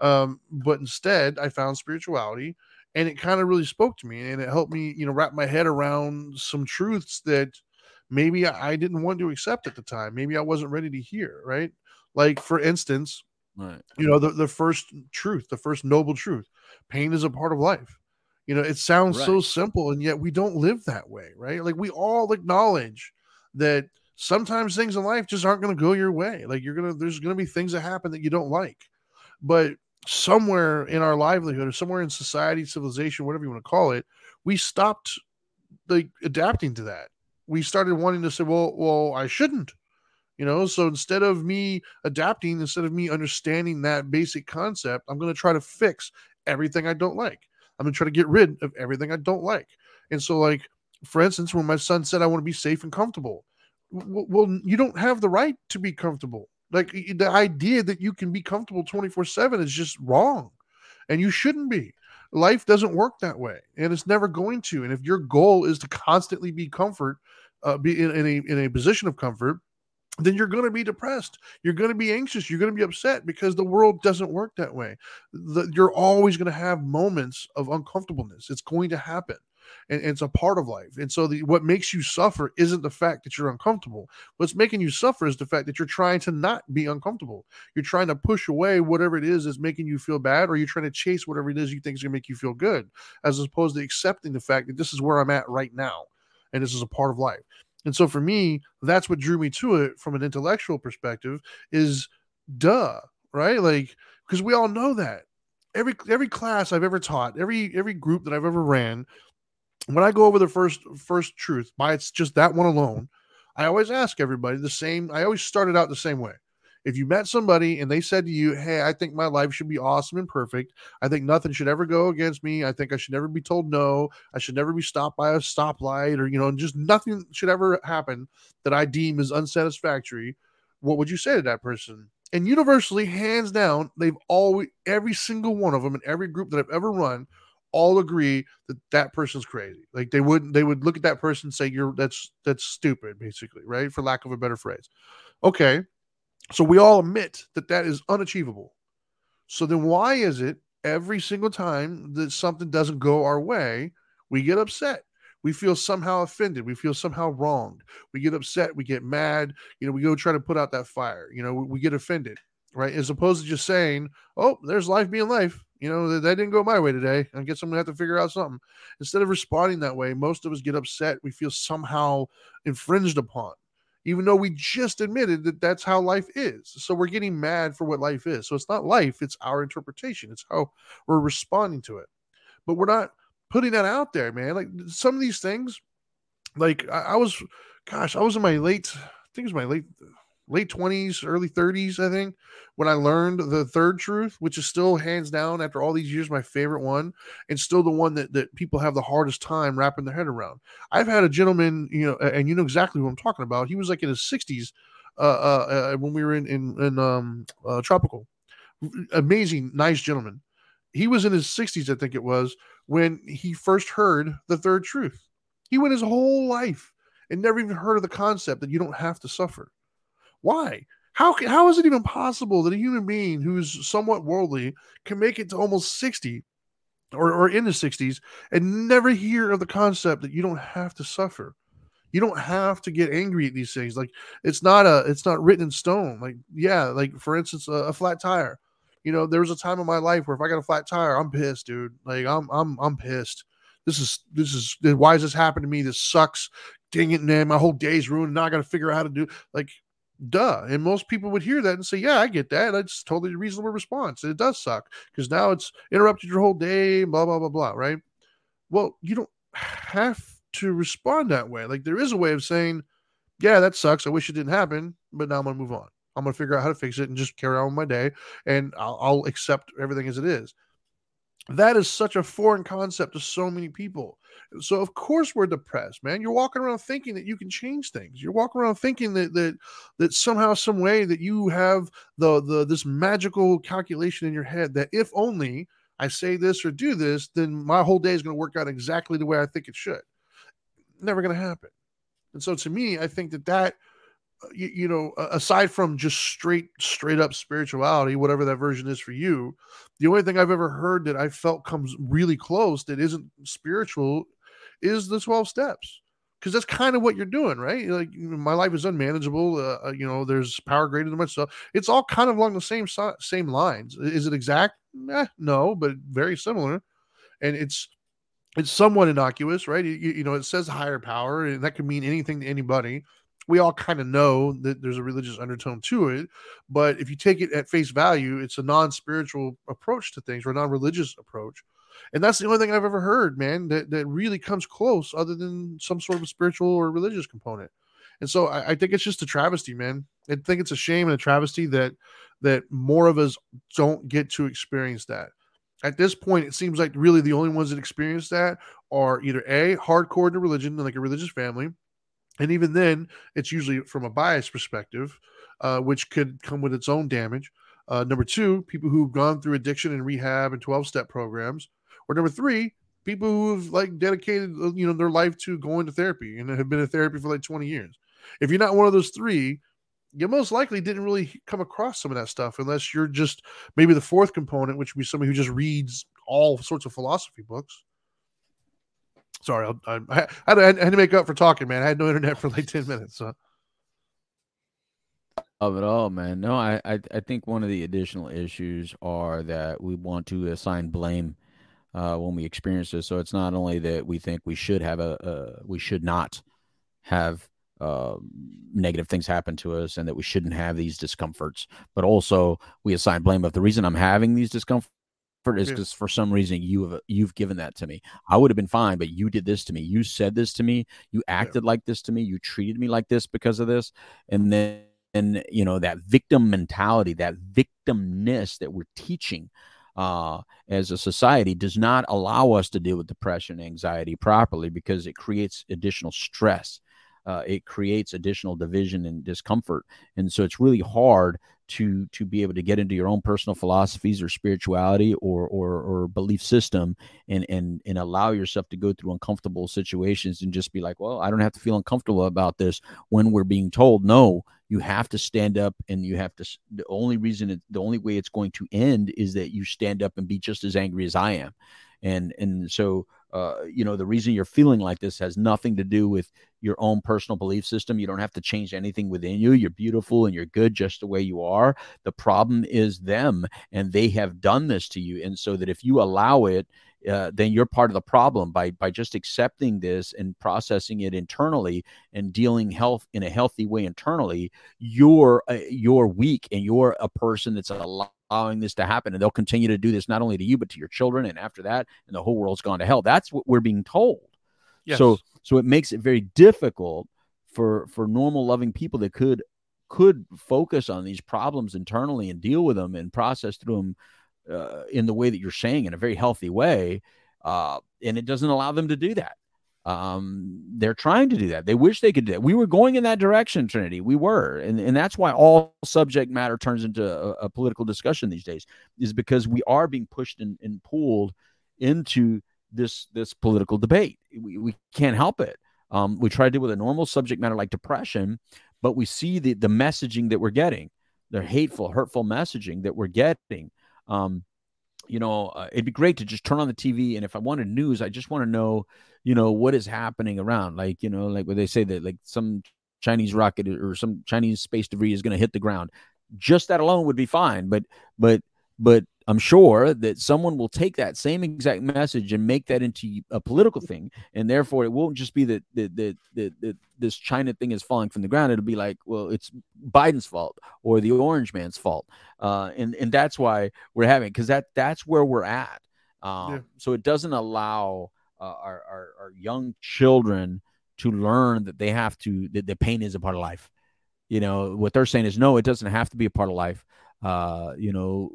Um, but instead, I found spirituality and it kind of really spoke to me and it helped me you know wrap my head around some truths that maybe i didn't want to accept at the time maybe i wasn't ready to hear right? Like for instance Right. you know the, the first truth the first noble truth pain is a part of life. You know it sounds so simple and yet we don't live that way right? Like we all acknowledge that sometimes things in life just aren't going to go your way. Like you're gonna there's going to be things that happen that you don't like. But somewhere in our livelihood or somewhere in society civilization whatever you want to call it we stopped like adapting to that. We started wanting to say well well i shouldn't you know? So instead of me adapting instead of me understanding that basic concept i'm going to try to fix everything i don't like. I'm going to try to get rid of everything i don't like. And so like for instance when my son said i want to be safe and comfortable well you don't have the right to be comfortable like the idea that you can be comfortable 24 7 is just wrong and you shouldn't be life doesn't work that way and it's never going to and if your goal is to constantly be comfort uh, be in, in a in a position of comfort then you're going to be depressed. You're going to be anxious. You're going to be upset because the world doesn't work that way. The, you're always going to have moments of uncomfortableness. It's going to happen. And, and it's a part of life. And so, the, what makes you suffer isn't the fact that you're uncomfortable. What's making you suffer is the fact that you're trying to not be uncomfortable. You're trying to push away whatever it is that's making you feel bad, or you're trying to chase whatever it is you think is going to make you feel good, as opposed to accepting the fact that this is where I'm at right now and this is a part of life And so for me, that's what drew me to it from an intellectual perspective is duh, right? Like because we all know that. Every every class I've ever taught, every every group that I've ever ran, when I go over the first first truth, by it's just that one alone, I always ask everybody the same. I always started out the same way. If you met somebody and they said to you, Hey, I think my life should be awesome and perfect. I think nothing should ever go against me. I think I should never be told no. I should never be stopped by a stoplight or, you know, just nothing should ever happen that I deem is unsatisfactory. What would you say to that person? And universally, hands down, they've always, every single one of them in every group that I've ever run, all agree that that person's crazy. Like they wouldn't, they would look at that person and say, "You're that's that's stupid," basically, right? For lack of a better phrase. Okay, so we all admit that that is unachievable. So then why is it every single time that something doesn't go our way, we get upset? We feel somehow offended. We feel somehow wronged. We get upset. We get mad. You know, we go try to put out that fire. You know, we, we get offended, right? As opposed to just saying, oh, there's life being life. You know, that, that didn't go my way today. I guess I'm to have to figure out something. Instead of responding that way, most of us get upset. We feel somehow infringed upon even though we just admitted that that's how life is. So we're getting mad for what life is. So it's not life, it's our interpretation, it's how we're responding to it. But we're not putting that out there, man. Like some of these things, like I, I was, gosh, I was in my late, I think it was my late late 20s, early 30s, I think, when I learned the third truth, which is still hands down after all these years my favorite one, and still the one that, that people have the hardest time wrapping their head around. I've had a gentleman, you know, and you know exactly who I'm talking about. He was like in his 60s uh, uh, uh, when we were in in, in um, uh, tropical. Amazing, nice gentleman. He was in his 60s, I think it was, when he first heard the third truth. He went his whole life and never even heard of the concept that you don't have to suffer. Why? How how is it even possible that a human being who's somewhat worldly can make it to almost 60 or, or in the 60s and never hear of the concept that you don't have to suffer? You don't have to get angry at these things. Like it's not a it's not written in stone. Like, yeah, like for instance, a, a flat tire. You know, there was a time in my life where if I got a flat tire, I'm pissed, dude. Like I'm I'm I'm pissed. This is this is why does this happen to me? This sucks. Dang it, man. My whole day's ruined. Now I gotta figure out how to do like duh. And most people would hear that and say, yeah, I get that. That's totally a reasonable response. It does suck because now it's interrupted your whole day, blah, blah, blah, blah, right? Well, you don't have to respond that way. Like there is a way of saying, yeah, that sucks. I wish it didn't happen, but now I'm going to move on. I'm going to figure out how to fix it and just carry on with my day and I'll, I'll accept everything as it is. That is such a foreign concept to so many people. So of course we're depressed, man. You're walking around thinking that you can change things. You're walking around thinking that that that somehow, some way, that you have the the this magical calculation in your head that if only I say this or do this, then my whole day is going to work out exactly the way I think it should. Never going to happen. And so to me, I think that that you, you, know aside from just straight straight up spirituality whatever that version is for you the only thing i've ever heard that i felt comes really close that isn't spiritual is the 12 steps because that's kind of what you're doing right? Like my life is unmanageable uh, uh, you know there's power greater than myself it's all kind of along the same same lines. Is it exact? Eh, no but very similar. And it's it's somewhat innocuous right? You, you know it says higher power and that could mean anything to anybody we all kind of know that there's a religious undertone to it but if you take it at face value it's a non-spiritual approach to things or a non-religious approach and that's the only thing i've ever heard man that, that really comes close other than some sort of spiritual or religious component and so I, I think it's just a travesty man i think it's a shame and a travesty that that more of us don't get to experience that. At this point it seems like really the only ones that experience that are either a hardcore to religion like a religious family and even then, it's usually from a bias perspective, uh, which could come with its own damage. Uh, number two, people who've gone through addiction and rehab and 12 step programs. Or number three, people who've like dedicated uh, you know their life to going to therapy and have been in therapy for like 20 years. If you're not one of those three, you most likely didn't really come across some of that stuff unless you're just maybe the fourth component, which would be somebody who just reads all sorts of philosophy books. Sorry, I, I, had to, I, had to, make up for talking, man. I had no internet for like ten minutes. So. Of it all, man. No, I, I, I think one of the additional issues are that we want to assign blame uh, when we experience this. So it's not only that we think we should have a, a we should not have uh, negative things happen to us and that we shouldn't have these discomforts. But also, we assign blame of the reason I'm having these discomforts is Yeah. because for some reason you have you've given that to me. I would have been fine, but you did this to me. You said this to me. You acted like this to me. You treated me like this because of this, and then and you know that victim mentality, that victimness that we're teaching uh, as a society does not allow us to deal with depression, anxiety properly because it creates additional stress. Uh, it creates additional division and discomfort, and so it's really hard to to be able to get into your own personal philosophies or spirituality or or, or belief system and and and allow yourself to go through uncomfortable situations and just be like, well, I don't have to feel uncomfortable about this when we're being told no. You have to stand up, and you have to. The only reason, it, the only way it's going to end is that you stand up and be just as angry as I am, and and so uh, you know the reason you're feeling like this has nothing to do with your own personal belief system. You don't have to change anything within you. You're beautiful and you're good just the way you are. The problem is them, and they have done this to you. And so that if you allow it, uh, then you're part of the problem by by just accepting this and processing it internally and dealing health in a healthy way internally. You're uh, you're weak and you're a person that's allowing this to happen, and they'll continue to do this not only to you but to your children, and after that, and the whole world's gone to hell. That's what we're being told. Yes. So so it makes it very difficult for for normal loving people that could could focus on these problems internally and deal with them and process through them uh, in the way that you're saying in a very healthy way uh, and it doesn't allow them to do that um, they're trying to do that they wish they could do that we were going in that direction trinity we were and, and that's why all subject matter turns into a, a political discussion these days is because we are being pushed and, and pulled into this this political debate. We, we can't help it. Um, we try to deal with a normal subject matter like depression, but we see the the messaging that we're getting, the hateful, hurtful messaging that we're getting. Um, you know, uh, it'd be great to just turn on the TV, and if I wanted news, I just want to know, you know, what is happening around. Like, you know, like where they say that like some Chinese rocket or some Chinese space debris is going to hit the ground. Just that alone would be fine, but but but I'm sure that someone will take that same exact message and make that into a political thing, and therefore it won't just be that that that, that, that this China thing is falling from the ground. It'll be like, well, it's Biden's fault or the Orange Man's fault, uh, and and that's why we're having because that that's where we're at. Um, Yeah. So it doesn't allow uh, our, our our young children to learn that they have to that the pain is a part of life. You know what they're saying is no, it doesn't have to be a part of life uh you know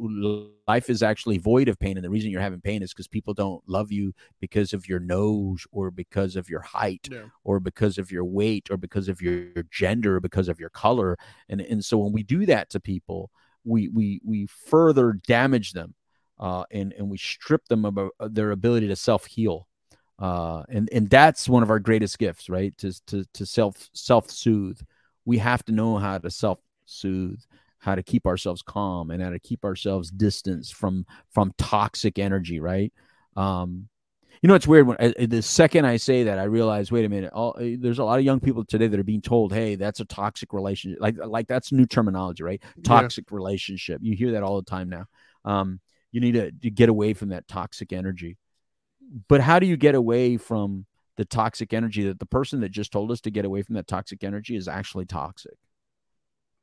life is actually void of pain and the reason you're having pain is because people don't love you because of your nose or because of your height Yeah. or because of your weight or because of your, your gender or because of your color and and so when we do that to people we we we further damage them uh and and we strip them of uh, their ability to self-heal uh and and that's one of our greatest gifts right to to to self self-soothe we have to know how to self-soothe how to keep ourselves calm and how to keep ourselves distanced from from toxic energy right? Um you know it's weird when I, the second i say that i realize wait a minute all, eh, there's a lot of young people today that are being told hey that's a toxic relationship like like that's new terminology right? Toxic relationship. You hear that all the time now. Um you need to, to get away from that toxic energy. But how do you get away from the toxic energy that the person that just told us to get away from that toxic energy is actually toxic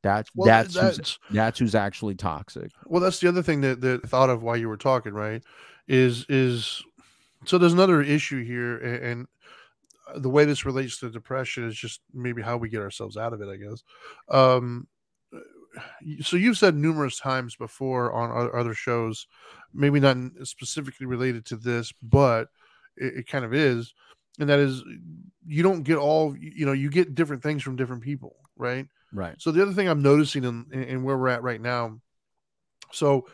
that's Well, that's who's, that's who's actually toxic well, that's the other thing that that I thought of while you were talking, right? Is is so there's another issue here, a- and, the way this relates to depression is just maybe how we get ourselves out of it, I guess. Um, so you've said numerous times before on other shows, maybe not specifically related to this, but it, it kind of is, and that is you don't get all you know you get different things from different people, right? right So the other thing I'm noticing in, in, in where we're at right now, so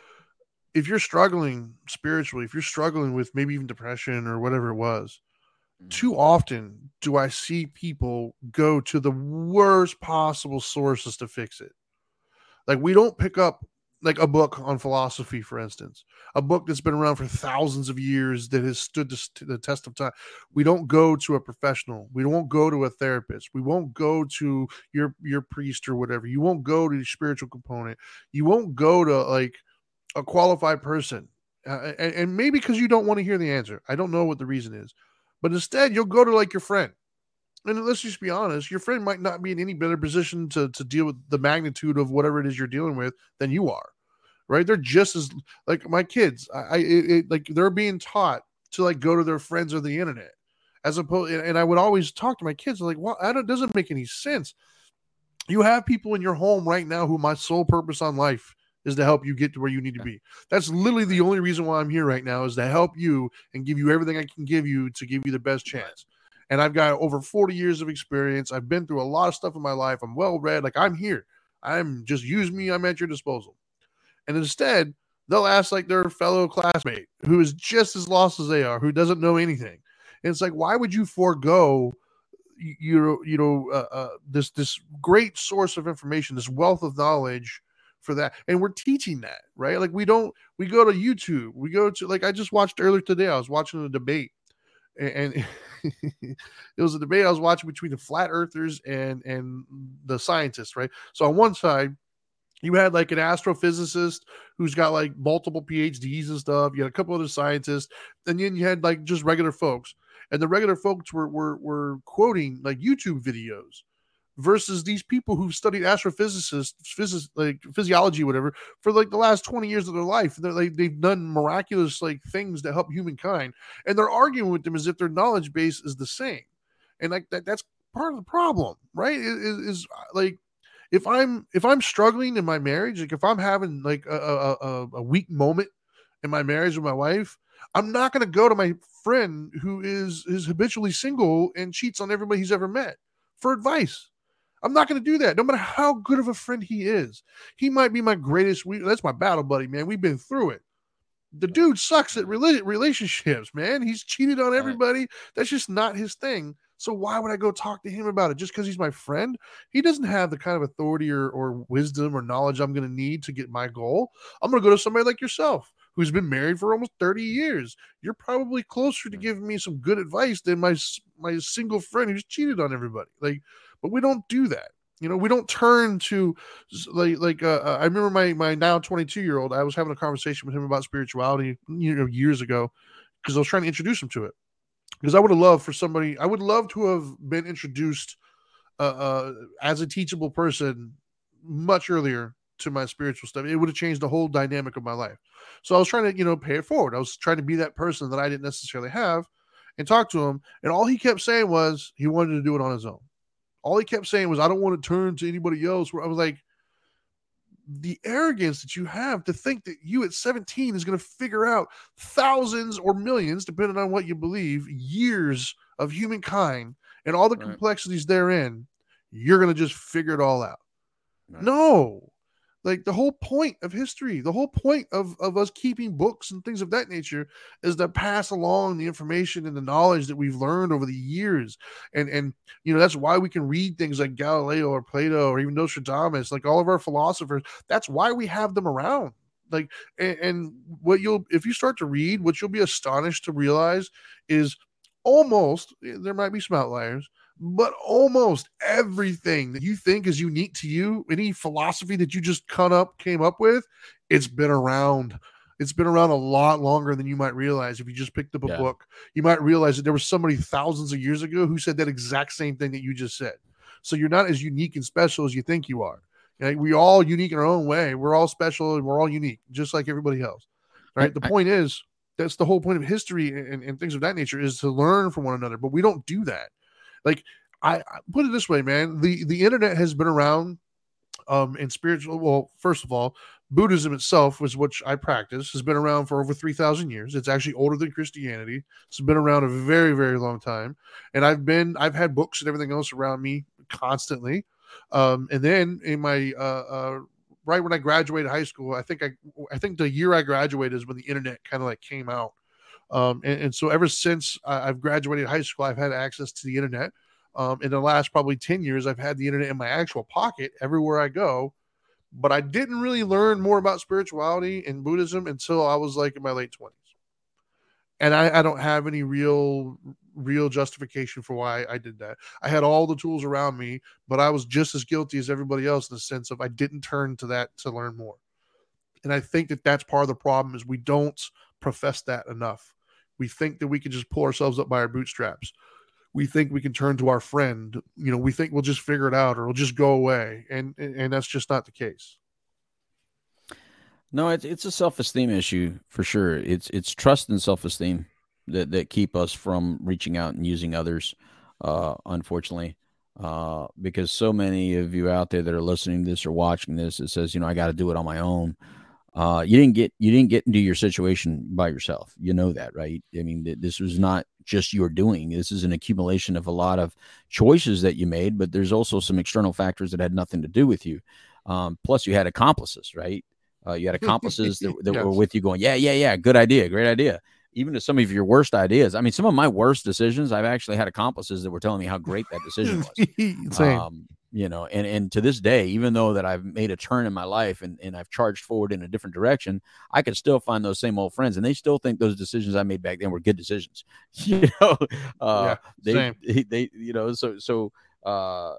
if you're struggling spiritually, if you're struggling with maybe even depression or whatever it was, mm. too often do I see people go to the worst possible sources to fix it. Like we don't pick up like a book on philosophy, for instance, a book that's been around for thousands of years that has stood the, test of time. We don't go to a professional. We won't go to a therapist. We won't go to your your priest or whatever. You won't go to the spiritual component. You won't go to like a qualified person. Uh, and, and maybe because you don't want to hear the answer. I don't know what the reason is, but instead you'll go to like your friend And let's just be honest, your friend might not be in any better position to to deal with the magnitude of whatever it is you're dealing with than you are. Right? They're just as like my kids. I, I it, it, like they're being taught to like go to their friends or the internet as opposed and I would always talk to my kids like, well, that doesn't make any sense. You have people in your home right now who my sole purpose on life is to help you get to where you need to be. That's literally the only reason why I'm here right now is to help you and give you everything I can give you to give you the best chance. And I've got over 40 years of experience. I've been through a lot of stuff in my life. I'm well read. Like I'm here. I'm just use me. I'm at your disposal. And instead, they'll ask like their fellow classmate who is just as lost as they are, who doesn't know anything. And it's like, why would you forego you you know uh, uh, this this great source of information, this wealth of knowledge for that? And we're teaching that, right? Like we don't we go to YouTube, we go to like I just watched earlier today. I was watching a debate, and, and it was a debate I was watching between the flat earthers and and the scientists, right? So on one side you had like an astrophysicist who's got like multiple PhDs and stuff. You had a couple other scientists, and then you had like just regular folks. And the regular folks were were were quoting like YouTube videos versus these people who've studied astrophysicists, physics, like physiology, whatever, for like the last 20 years of their life. They're like they've done miraculous like things to help humankind. And they're arguing with them as if their knowledge base is the same. And like that that's part of the problem, right? Is, is like if I'm if I'm struggling in my marriage, like if I'm having like a, a, a weak moment in my marriage with my wife, I'm not going to go to my friend who is is habitually single and cheats on everybody he's ever met for advice. I'm not going to do that, no matter how good of a friend he is. He might be my greatest. We, that's my battle buddy, man. We've been through it. The dude sucks at relationships, man. He's cheated on everybody. That's just not his thing. So why would I go talk to him about it just because he's my friend? He doesn't have the kind of authority or, or wisdom or knowledge I'm going to need to get my goal. I'm going to go to somebody like yourself who's been married for almost 30 years. You're probably closer to giving me some good advice than my my single friend who's cheated on everybody. Like, but we don't do that. You know, we don't turn to like like uh, uh I remember my my now 22 year old. I was having a conversation with him about spirituality, you know, years ago because I was trying to introduce him to it because I would have loved for somebody. I would love to have been introduced uh, uh, as a teachable person much earlier to my spiritual stuff. It would have changed the whole dynamic of my life. So I was trying to, you know, pay it forward. I was trying to be that person that I didn't necessarily have and talk to him. And all he kept saying was he wanted to do it on his own. All he kept saying was, I don't want to turn to anybody else. Where I was like, the arrogance that you have to think that you at 17 is going to figure out thousands or millions, depending on what you believe, years of humankind and all the right. complexities therein, you're going to just figure it all out. Right. No, like the whole point of history the whole point of, of us keeping books and things of that nature is to pass along the information and the knowledge that we've learned over the years. And and you know that's why we can read things like galileo or plato or even nostradamus like all of our philosophers. That's why we have them around. Like and, and what you'll if you start to read what you'll be astonished to realize is almost eh, there might be some outliers but almost everything that you think is unique to you, any philosophy that you just cut up came up with, it's been around. It's been around a lot longer than you might realize. If you just picked up a yeah. book, you might realize that there was somebody thousands of years ago who said that exact same thing that you just said. So you're not as unique and special as you think you are. Okay? We all unique in our own way. We're all special and we're all unique, just like everybody else. Right. The point is, that's the whole point of history and, and things of that nature is to learn from one another. But we don't do that. Like I, I put it this way, man. The the internet has been around um in spiritual well, first of all, Buddhism itself, was which I practice, has been around for over 3,000 years. It's actually older than Christianity. It's been around a very, very long time. And I've been, I've had books and everything else around me constantly. Um, and then in my, uh, uh, right when I graduated high school, I think I, I think the year I graduated is when the internet kind of like came out. Um, and, and so ever since I've graduated high school, I've had access to the internet. Um, in the last probably 10 years, I've had the internet in my actual pocket everywhere I go. But I didn't really learn more about spirituality and Buddhism until I was like in my late 20s. And I, I don't have any real real justification for why I did that. I had all the tools around me, but I was just as guilty as everybody else in the sense of I didn't turn to that to learn more. And I think that that's part of the problem is we don't profess that enough. We think that we can just pull ourselves up by our bootstraps we think we can turn to our friend. You know, we think we'll just figure it out or it'll just go away, and and, that's just not the case. No, it's it's a self esteem issue for sure. It's it's trust and self esteem that that keep us from reaching out and using others. Uh, unfortunately, uh, because so many of you out there that are listening to this or watching this, it says, you know, I got to do it on my own. Uh, you didn't get you didn't get into your situation by yourself. You know that, right? I mean, th- this was not just your doing. This is an accumulation of a lot of choices that you made, but there's also some external factors that had nothing to do with you. Um, plus, you had accomplices, right? Uh, you had accomplices that, that yes. were with you going, yeah, yeah, yeah, good idea, great idea. Even to some of your worst ideas. I mean, some of my worst decisions, I've actually had accomplices that were telling me how great that decision was. um, you know, and and to this day, even though that I've made a turn in my life and, and I've charged forward in a different direction, I can still find those same old friends, and they still think those decisions I made back then were good decisions. you know, uh, yeah, they, they, you know, so so uh,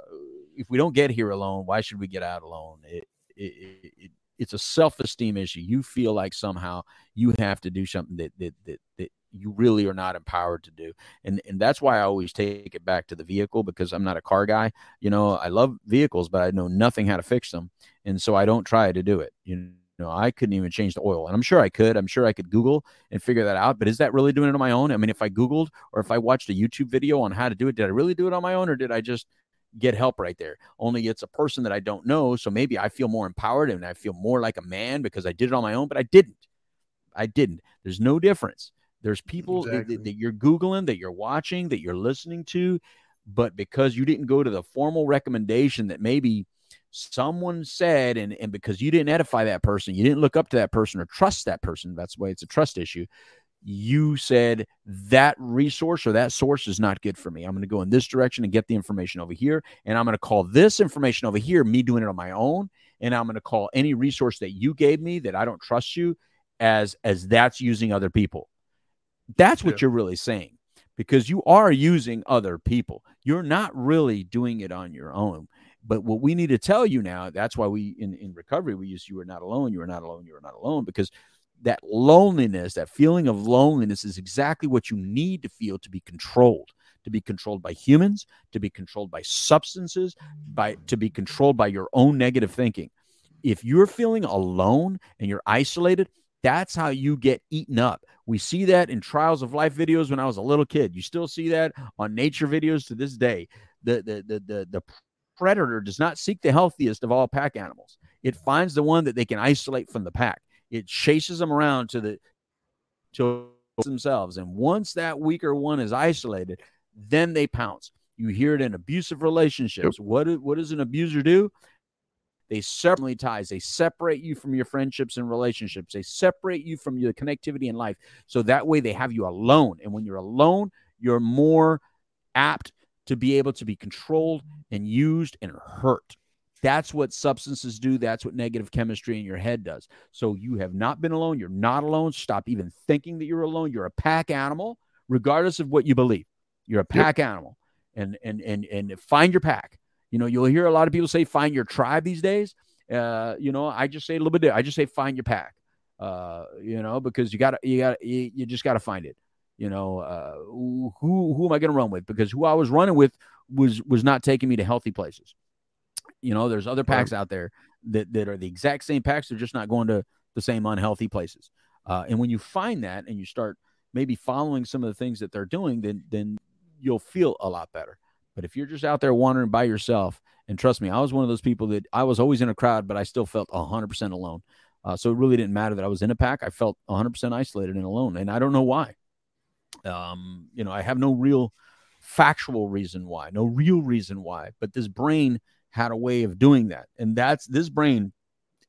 if we don't get here alone, why should we get out alone? It, it, it, it's a self-esteem issue. You feel like somehow you have to do something that that that, that you really are not empowered to do. And and that's why I always take it back to the vehicle because I'm not a car guy. You know, I love vehicles, but I know nothing how to fix them. And so I don't try to do it. You know, I couldn't even change the oil. And I'm sure I could. I'm sure I could Google and figure that out. But is that really doing it on my own? I mean, if I Googled or if I watched a YouTube video on how to do it, did I really do it on my own or did I just get help right there. Only it's a person that I don't know. So maybe I feel more empowered and I feel more like a man because I did it on my own, but I didn't. I didn't. There's no difference. There's people exactly. that, that, you're Googling, that you're watching, that you're listening to, but because you didn't go to the formal recommendation that maybe someone said, and, and because you didn't edify that person, you didn't look up to that person or trust that person, that's why it's a trust issue you said that resource or that source is not good for me. I'm going to go in this direction and get the information over here. And I'm going to call this information over here me doing it on my own. And I'm going to call any resource that you gave me that I don't trust you as as that's using other people. That's what yeah. you're really saying because you are using other people. You're not really doing it on your own. But what we need to tell you now, that's why we in, in recovery we use you are not alone, you are not alone, you are not alone, because that loneliness, that feeling of loneliness is exactly what you need to feel to be controlled, to be controlled by humans, to be controlled by substances, by to be controlled by your own negative thinking. If you're feeling alone and you're isolated, that's how you get eaten up. We see that in trials of life videos when I was a little kid. You still see that on nature videos to this day. The the the the, the predator does not seek the healthiest of all pack animals. It finds the one that they can isolate from the pack. It chases them around to the to themselves. And once that weaker one is isolated, then they pounce. You hear it in abusive relationships. Yep. What, what does an abuser do? They separately ties. They separate you from your friendships and relationships. They separate you from your connectivity in life. So that way they have you alone. And when you're alone, you're more apt to be able to be controlled and used and hurt. That's what substances do. That's what negative chemistry in your head does. So you have not been alone. You're not alone. Stop even thinking that you're alone. You're a pack animal, regardless of what you believe. You're a pack yep. animal. And and and and find your pack. You know, you'll hear a lot of people say find your tribe these days. Uh, you know, I just say a little bit. I just say find your pack. Uh, you know, because you got to you got you, you just got to find it. You know, uh, who who am I going to run with? Because who I was running with was was not taking me to healthy places. You know, there's other packs out there that, that are the exact same packs. They're just not going to the same unhealthy places. Uh, and when you find that and you start maybe following some of the things that they're doing, then then you'll feel a lot better. But if you're just out there wandering by yourself, and trust me, I was one of those people that I was always in a crowd, but I still felt 100% alone. Uh, so it really didn't matter that I was in a pack. I felt 100% isolated and alone, and I don't know why. Um, you know, I have no real factual reason why, no real reason why, but this brain had a way of doing that. And that's this brain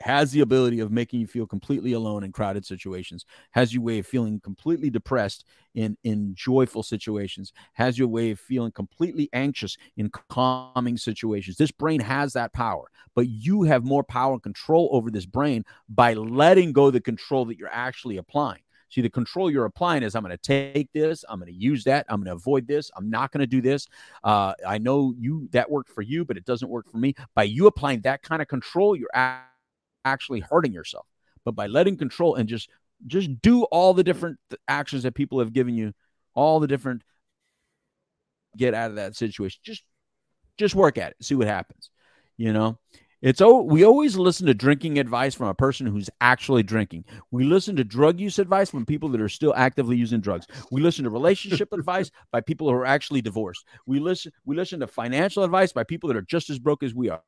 has the ability of making you feel completely alone in crowded situations, has your way of feeling completely depressed in, in joyful situations, has your way of feeling completely anxious in calming situations. This brain has that power, but you have more power and control over this brain by letting go the control that you're actually applying. See, the control you're applying is I'm going to take this, I'm going to use that, I'm going to avoid this, I'm not going to do this. Uh, I know you that worked for you, but it doesn't work for me. By you applying that kind of control, you're a- actually hurting yourself. But by letting control and just just do all the different actions that people have given you, all the different get out of that situation. Just just work at it, see what happens. You know, it's oh, we always listen to drinking advice from a person who's actually drinking. We listen to drug use advice from people that are still actively using drugs. We listen to relationship advice by people who are actually divorced. We listen we listen to financial advice by people that are just as broke as we are.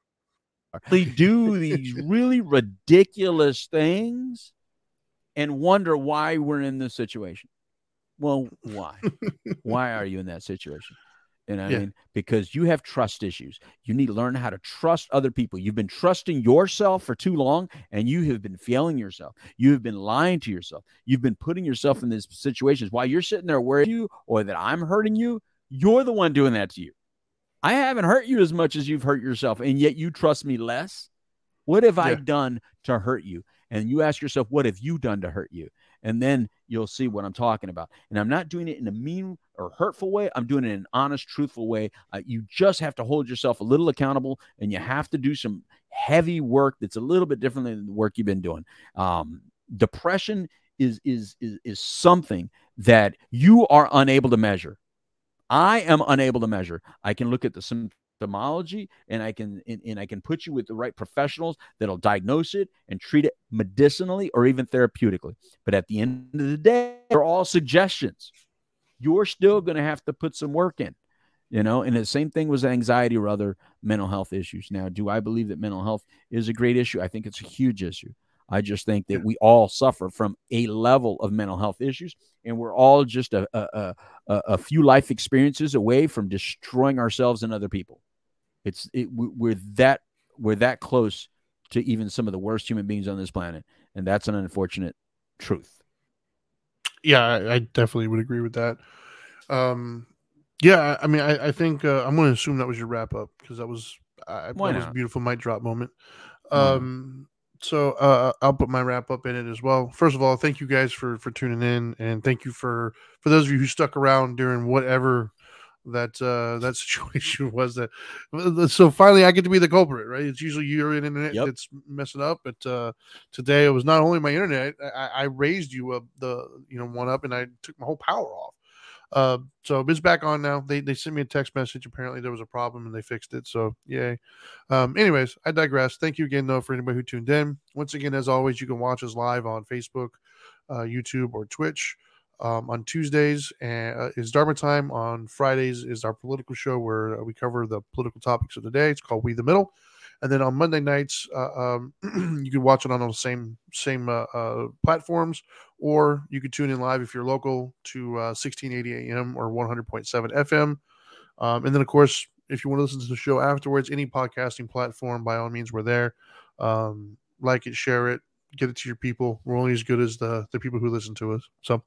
They do these really ridiculous things and wonder why we're in this situation. Well, why? why are you in that situation? You know what Yeah. I mean? Because you have trust issues. You need to learn how to trust other people. You've been trusting yourself for too long and you have been failing yourself. You have been lying to yourself. You've been putting yourself in these situations while you're sitting there worried you or that I'm hurting you. You're the one doing that to you. I haven't hurt you as much as you've hurt yourself, and yet you trust me less. What have I done to hurt you? And you ask yourself, what have you done to hurt you? And then you'll see what I'm talking about. And I'm not doing it in a mean or hurtful way. I'm doing it in an honest, truthful way. Uh, you just have to hold yourself a little accountable and you have to do some heavy work that's a little bit different than the work you've been doing. Um, depression is, is, is, is something that you are unable to measure. I am unable to measure. I can look at the symptomology and I can and, and I can put you with the right professionals that'll diagnose it and treat it medicinally or even therapeutically. But at the end of the day, they're all suggestions. You're still going to have to put some work in, you know. And the same thing with anxiety or other mental health issues. Now, do I believe that mental health is a great issue? I think it's a huge issue. I just think that we all suffer from a level of mental health issues, and we're all just a, a, a, a few life experiences away from destroying ourselves and other people. It's it, we- we're that we're that close to even some of the worst human beings on this planet, and that's an unfortunate truth. yeah I, I definitely would agree with that. Um yeah i mean i, I think uh, i'm going to assume that was your wrap up because that was I, that was a beautiful mic drop moment. Um so uh i'll put my wrap up in it as well. First of all thank you guys for for tuning in and thank you for for those of you who stuck around during whatever that uh that situation was that so finally i get to be the culprit right? It's usually your internet Yep. that's messing up but uh today it was not only my internet i, I raised you up the you know one up and i took my whole power off uh so it's back on now. They they sent me a text message. Apparently there was a problem and they fixed it. So yay. Um anyways i digress. Thank you again though for anybody who tuned in. Once again as always you can watch us live on facebook uh youtube or twitch um, on Tuesdays. And, uh, is Dharma Time. On Fridays is our political show where we cover the political topics of the day. It's called We the Middle. And then on Monday nights, uh, um, you can watch it on the same same uh, uh, platforms, or you can tune in live if you're local to uh, 1680 AM or 100.7 FM. Um, and then, of course, if you want to listen to the show afterwards, any podcasting platform, by all means, we're there. Um, like it, share it, get it to your people. We're only as good as the the people who listen to us. So,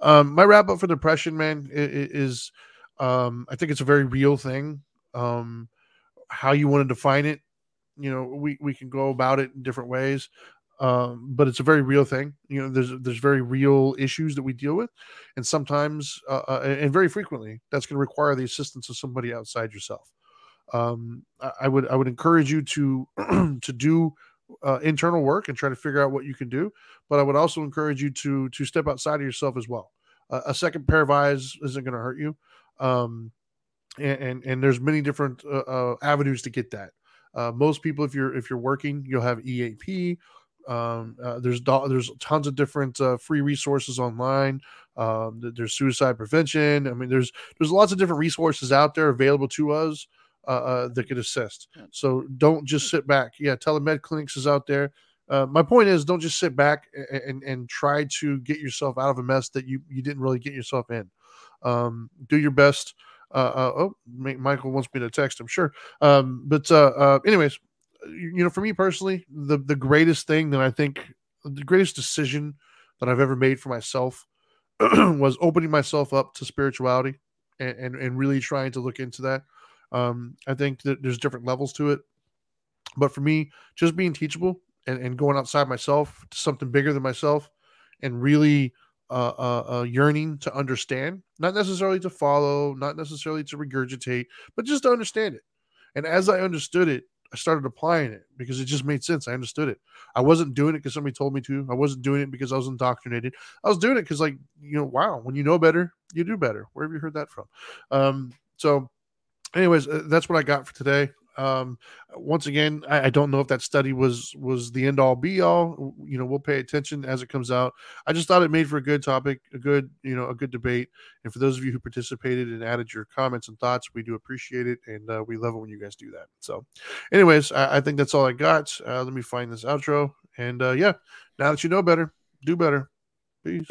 um, my wrap up for depression, man, is um, I think it's a very real thing. Um, how you want to define it, you know, we we can go about it in different ways. Um, but it's a very real thing. You know, there's there's very real issues that we deal with, and sometimes uh, uh, and very frequently that's going to require the assistance of somebody outside yourself. Um, I, would I would encourage you to to do uh, internal work and try to figure out what you can do. But I would also encourage you to to step outside of yourself as well. Uh, a second pair of eyes isn't going to hurt you, um, and, and and there's many different uh, uh, avenues to get that. Uh, most people, if you're if you're working, you'll have EAP. Um, uh, there's do- there's tons of different uh, free resources online. Um, there's suicide prevention. I mean, there's there's lots of different resources out there available to us uh, uh, that could assist. So don't just sit back. Yeah, telemed clinics is out there. Uh, my point is, don't just sit back and, and and try to get yourself out of a mess that you you didn't really get yourself in. Um, do your best. Uh, uh, oh, Michael wants me to text him. Sure. Um, but uh, anyways, you know, for me personally, the the greatest thing that I think, the greatest decision that I've ever made for myself was opening myself up to spirituality and, and and really trying to look into that. Um, I think that there's different levels to it, but for me, just being teachable and, and going outside myself to something bigger than myself, and really uh, uh, uh, yearning to understand, not necessarily to follow, not necessarily to regurgitate, but just to understand it. And as I understood it, I started applying it because it just made sense. I understood it. I wasn't doing it because somebody told me to. I wasn't doing it because I was indoctrinated. I was doing it because, like, you know, wow, when you know better, you do better. Where have you heard that from? Um, So, anyways, that's what I got for today. Um, once again, I, I, don't know if that study was was the end all be all. You know, we'll pay attention as it comes out. I just thought it made for a good topic, a good you know a good debate. And for those of you who participated and added your comments and thoughts, we do appreciate it, and uh, we love it when you guys do that. So, anyways, I, I think that's all I got. Uh, let me find this outro, and uh, yeah, now that you know better, do better. Peace.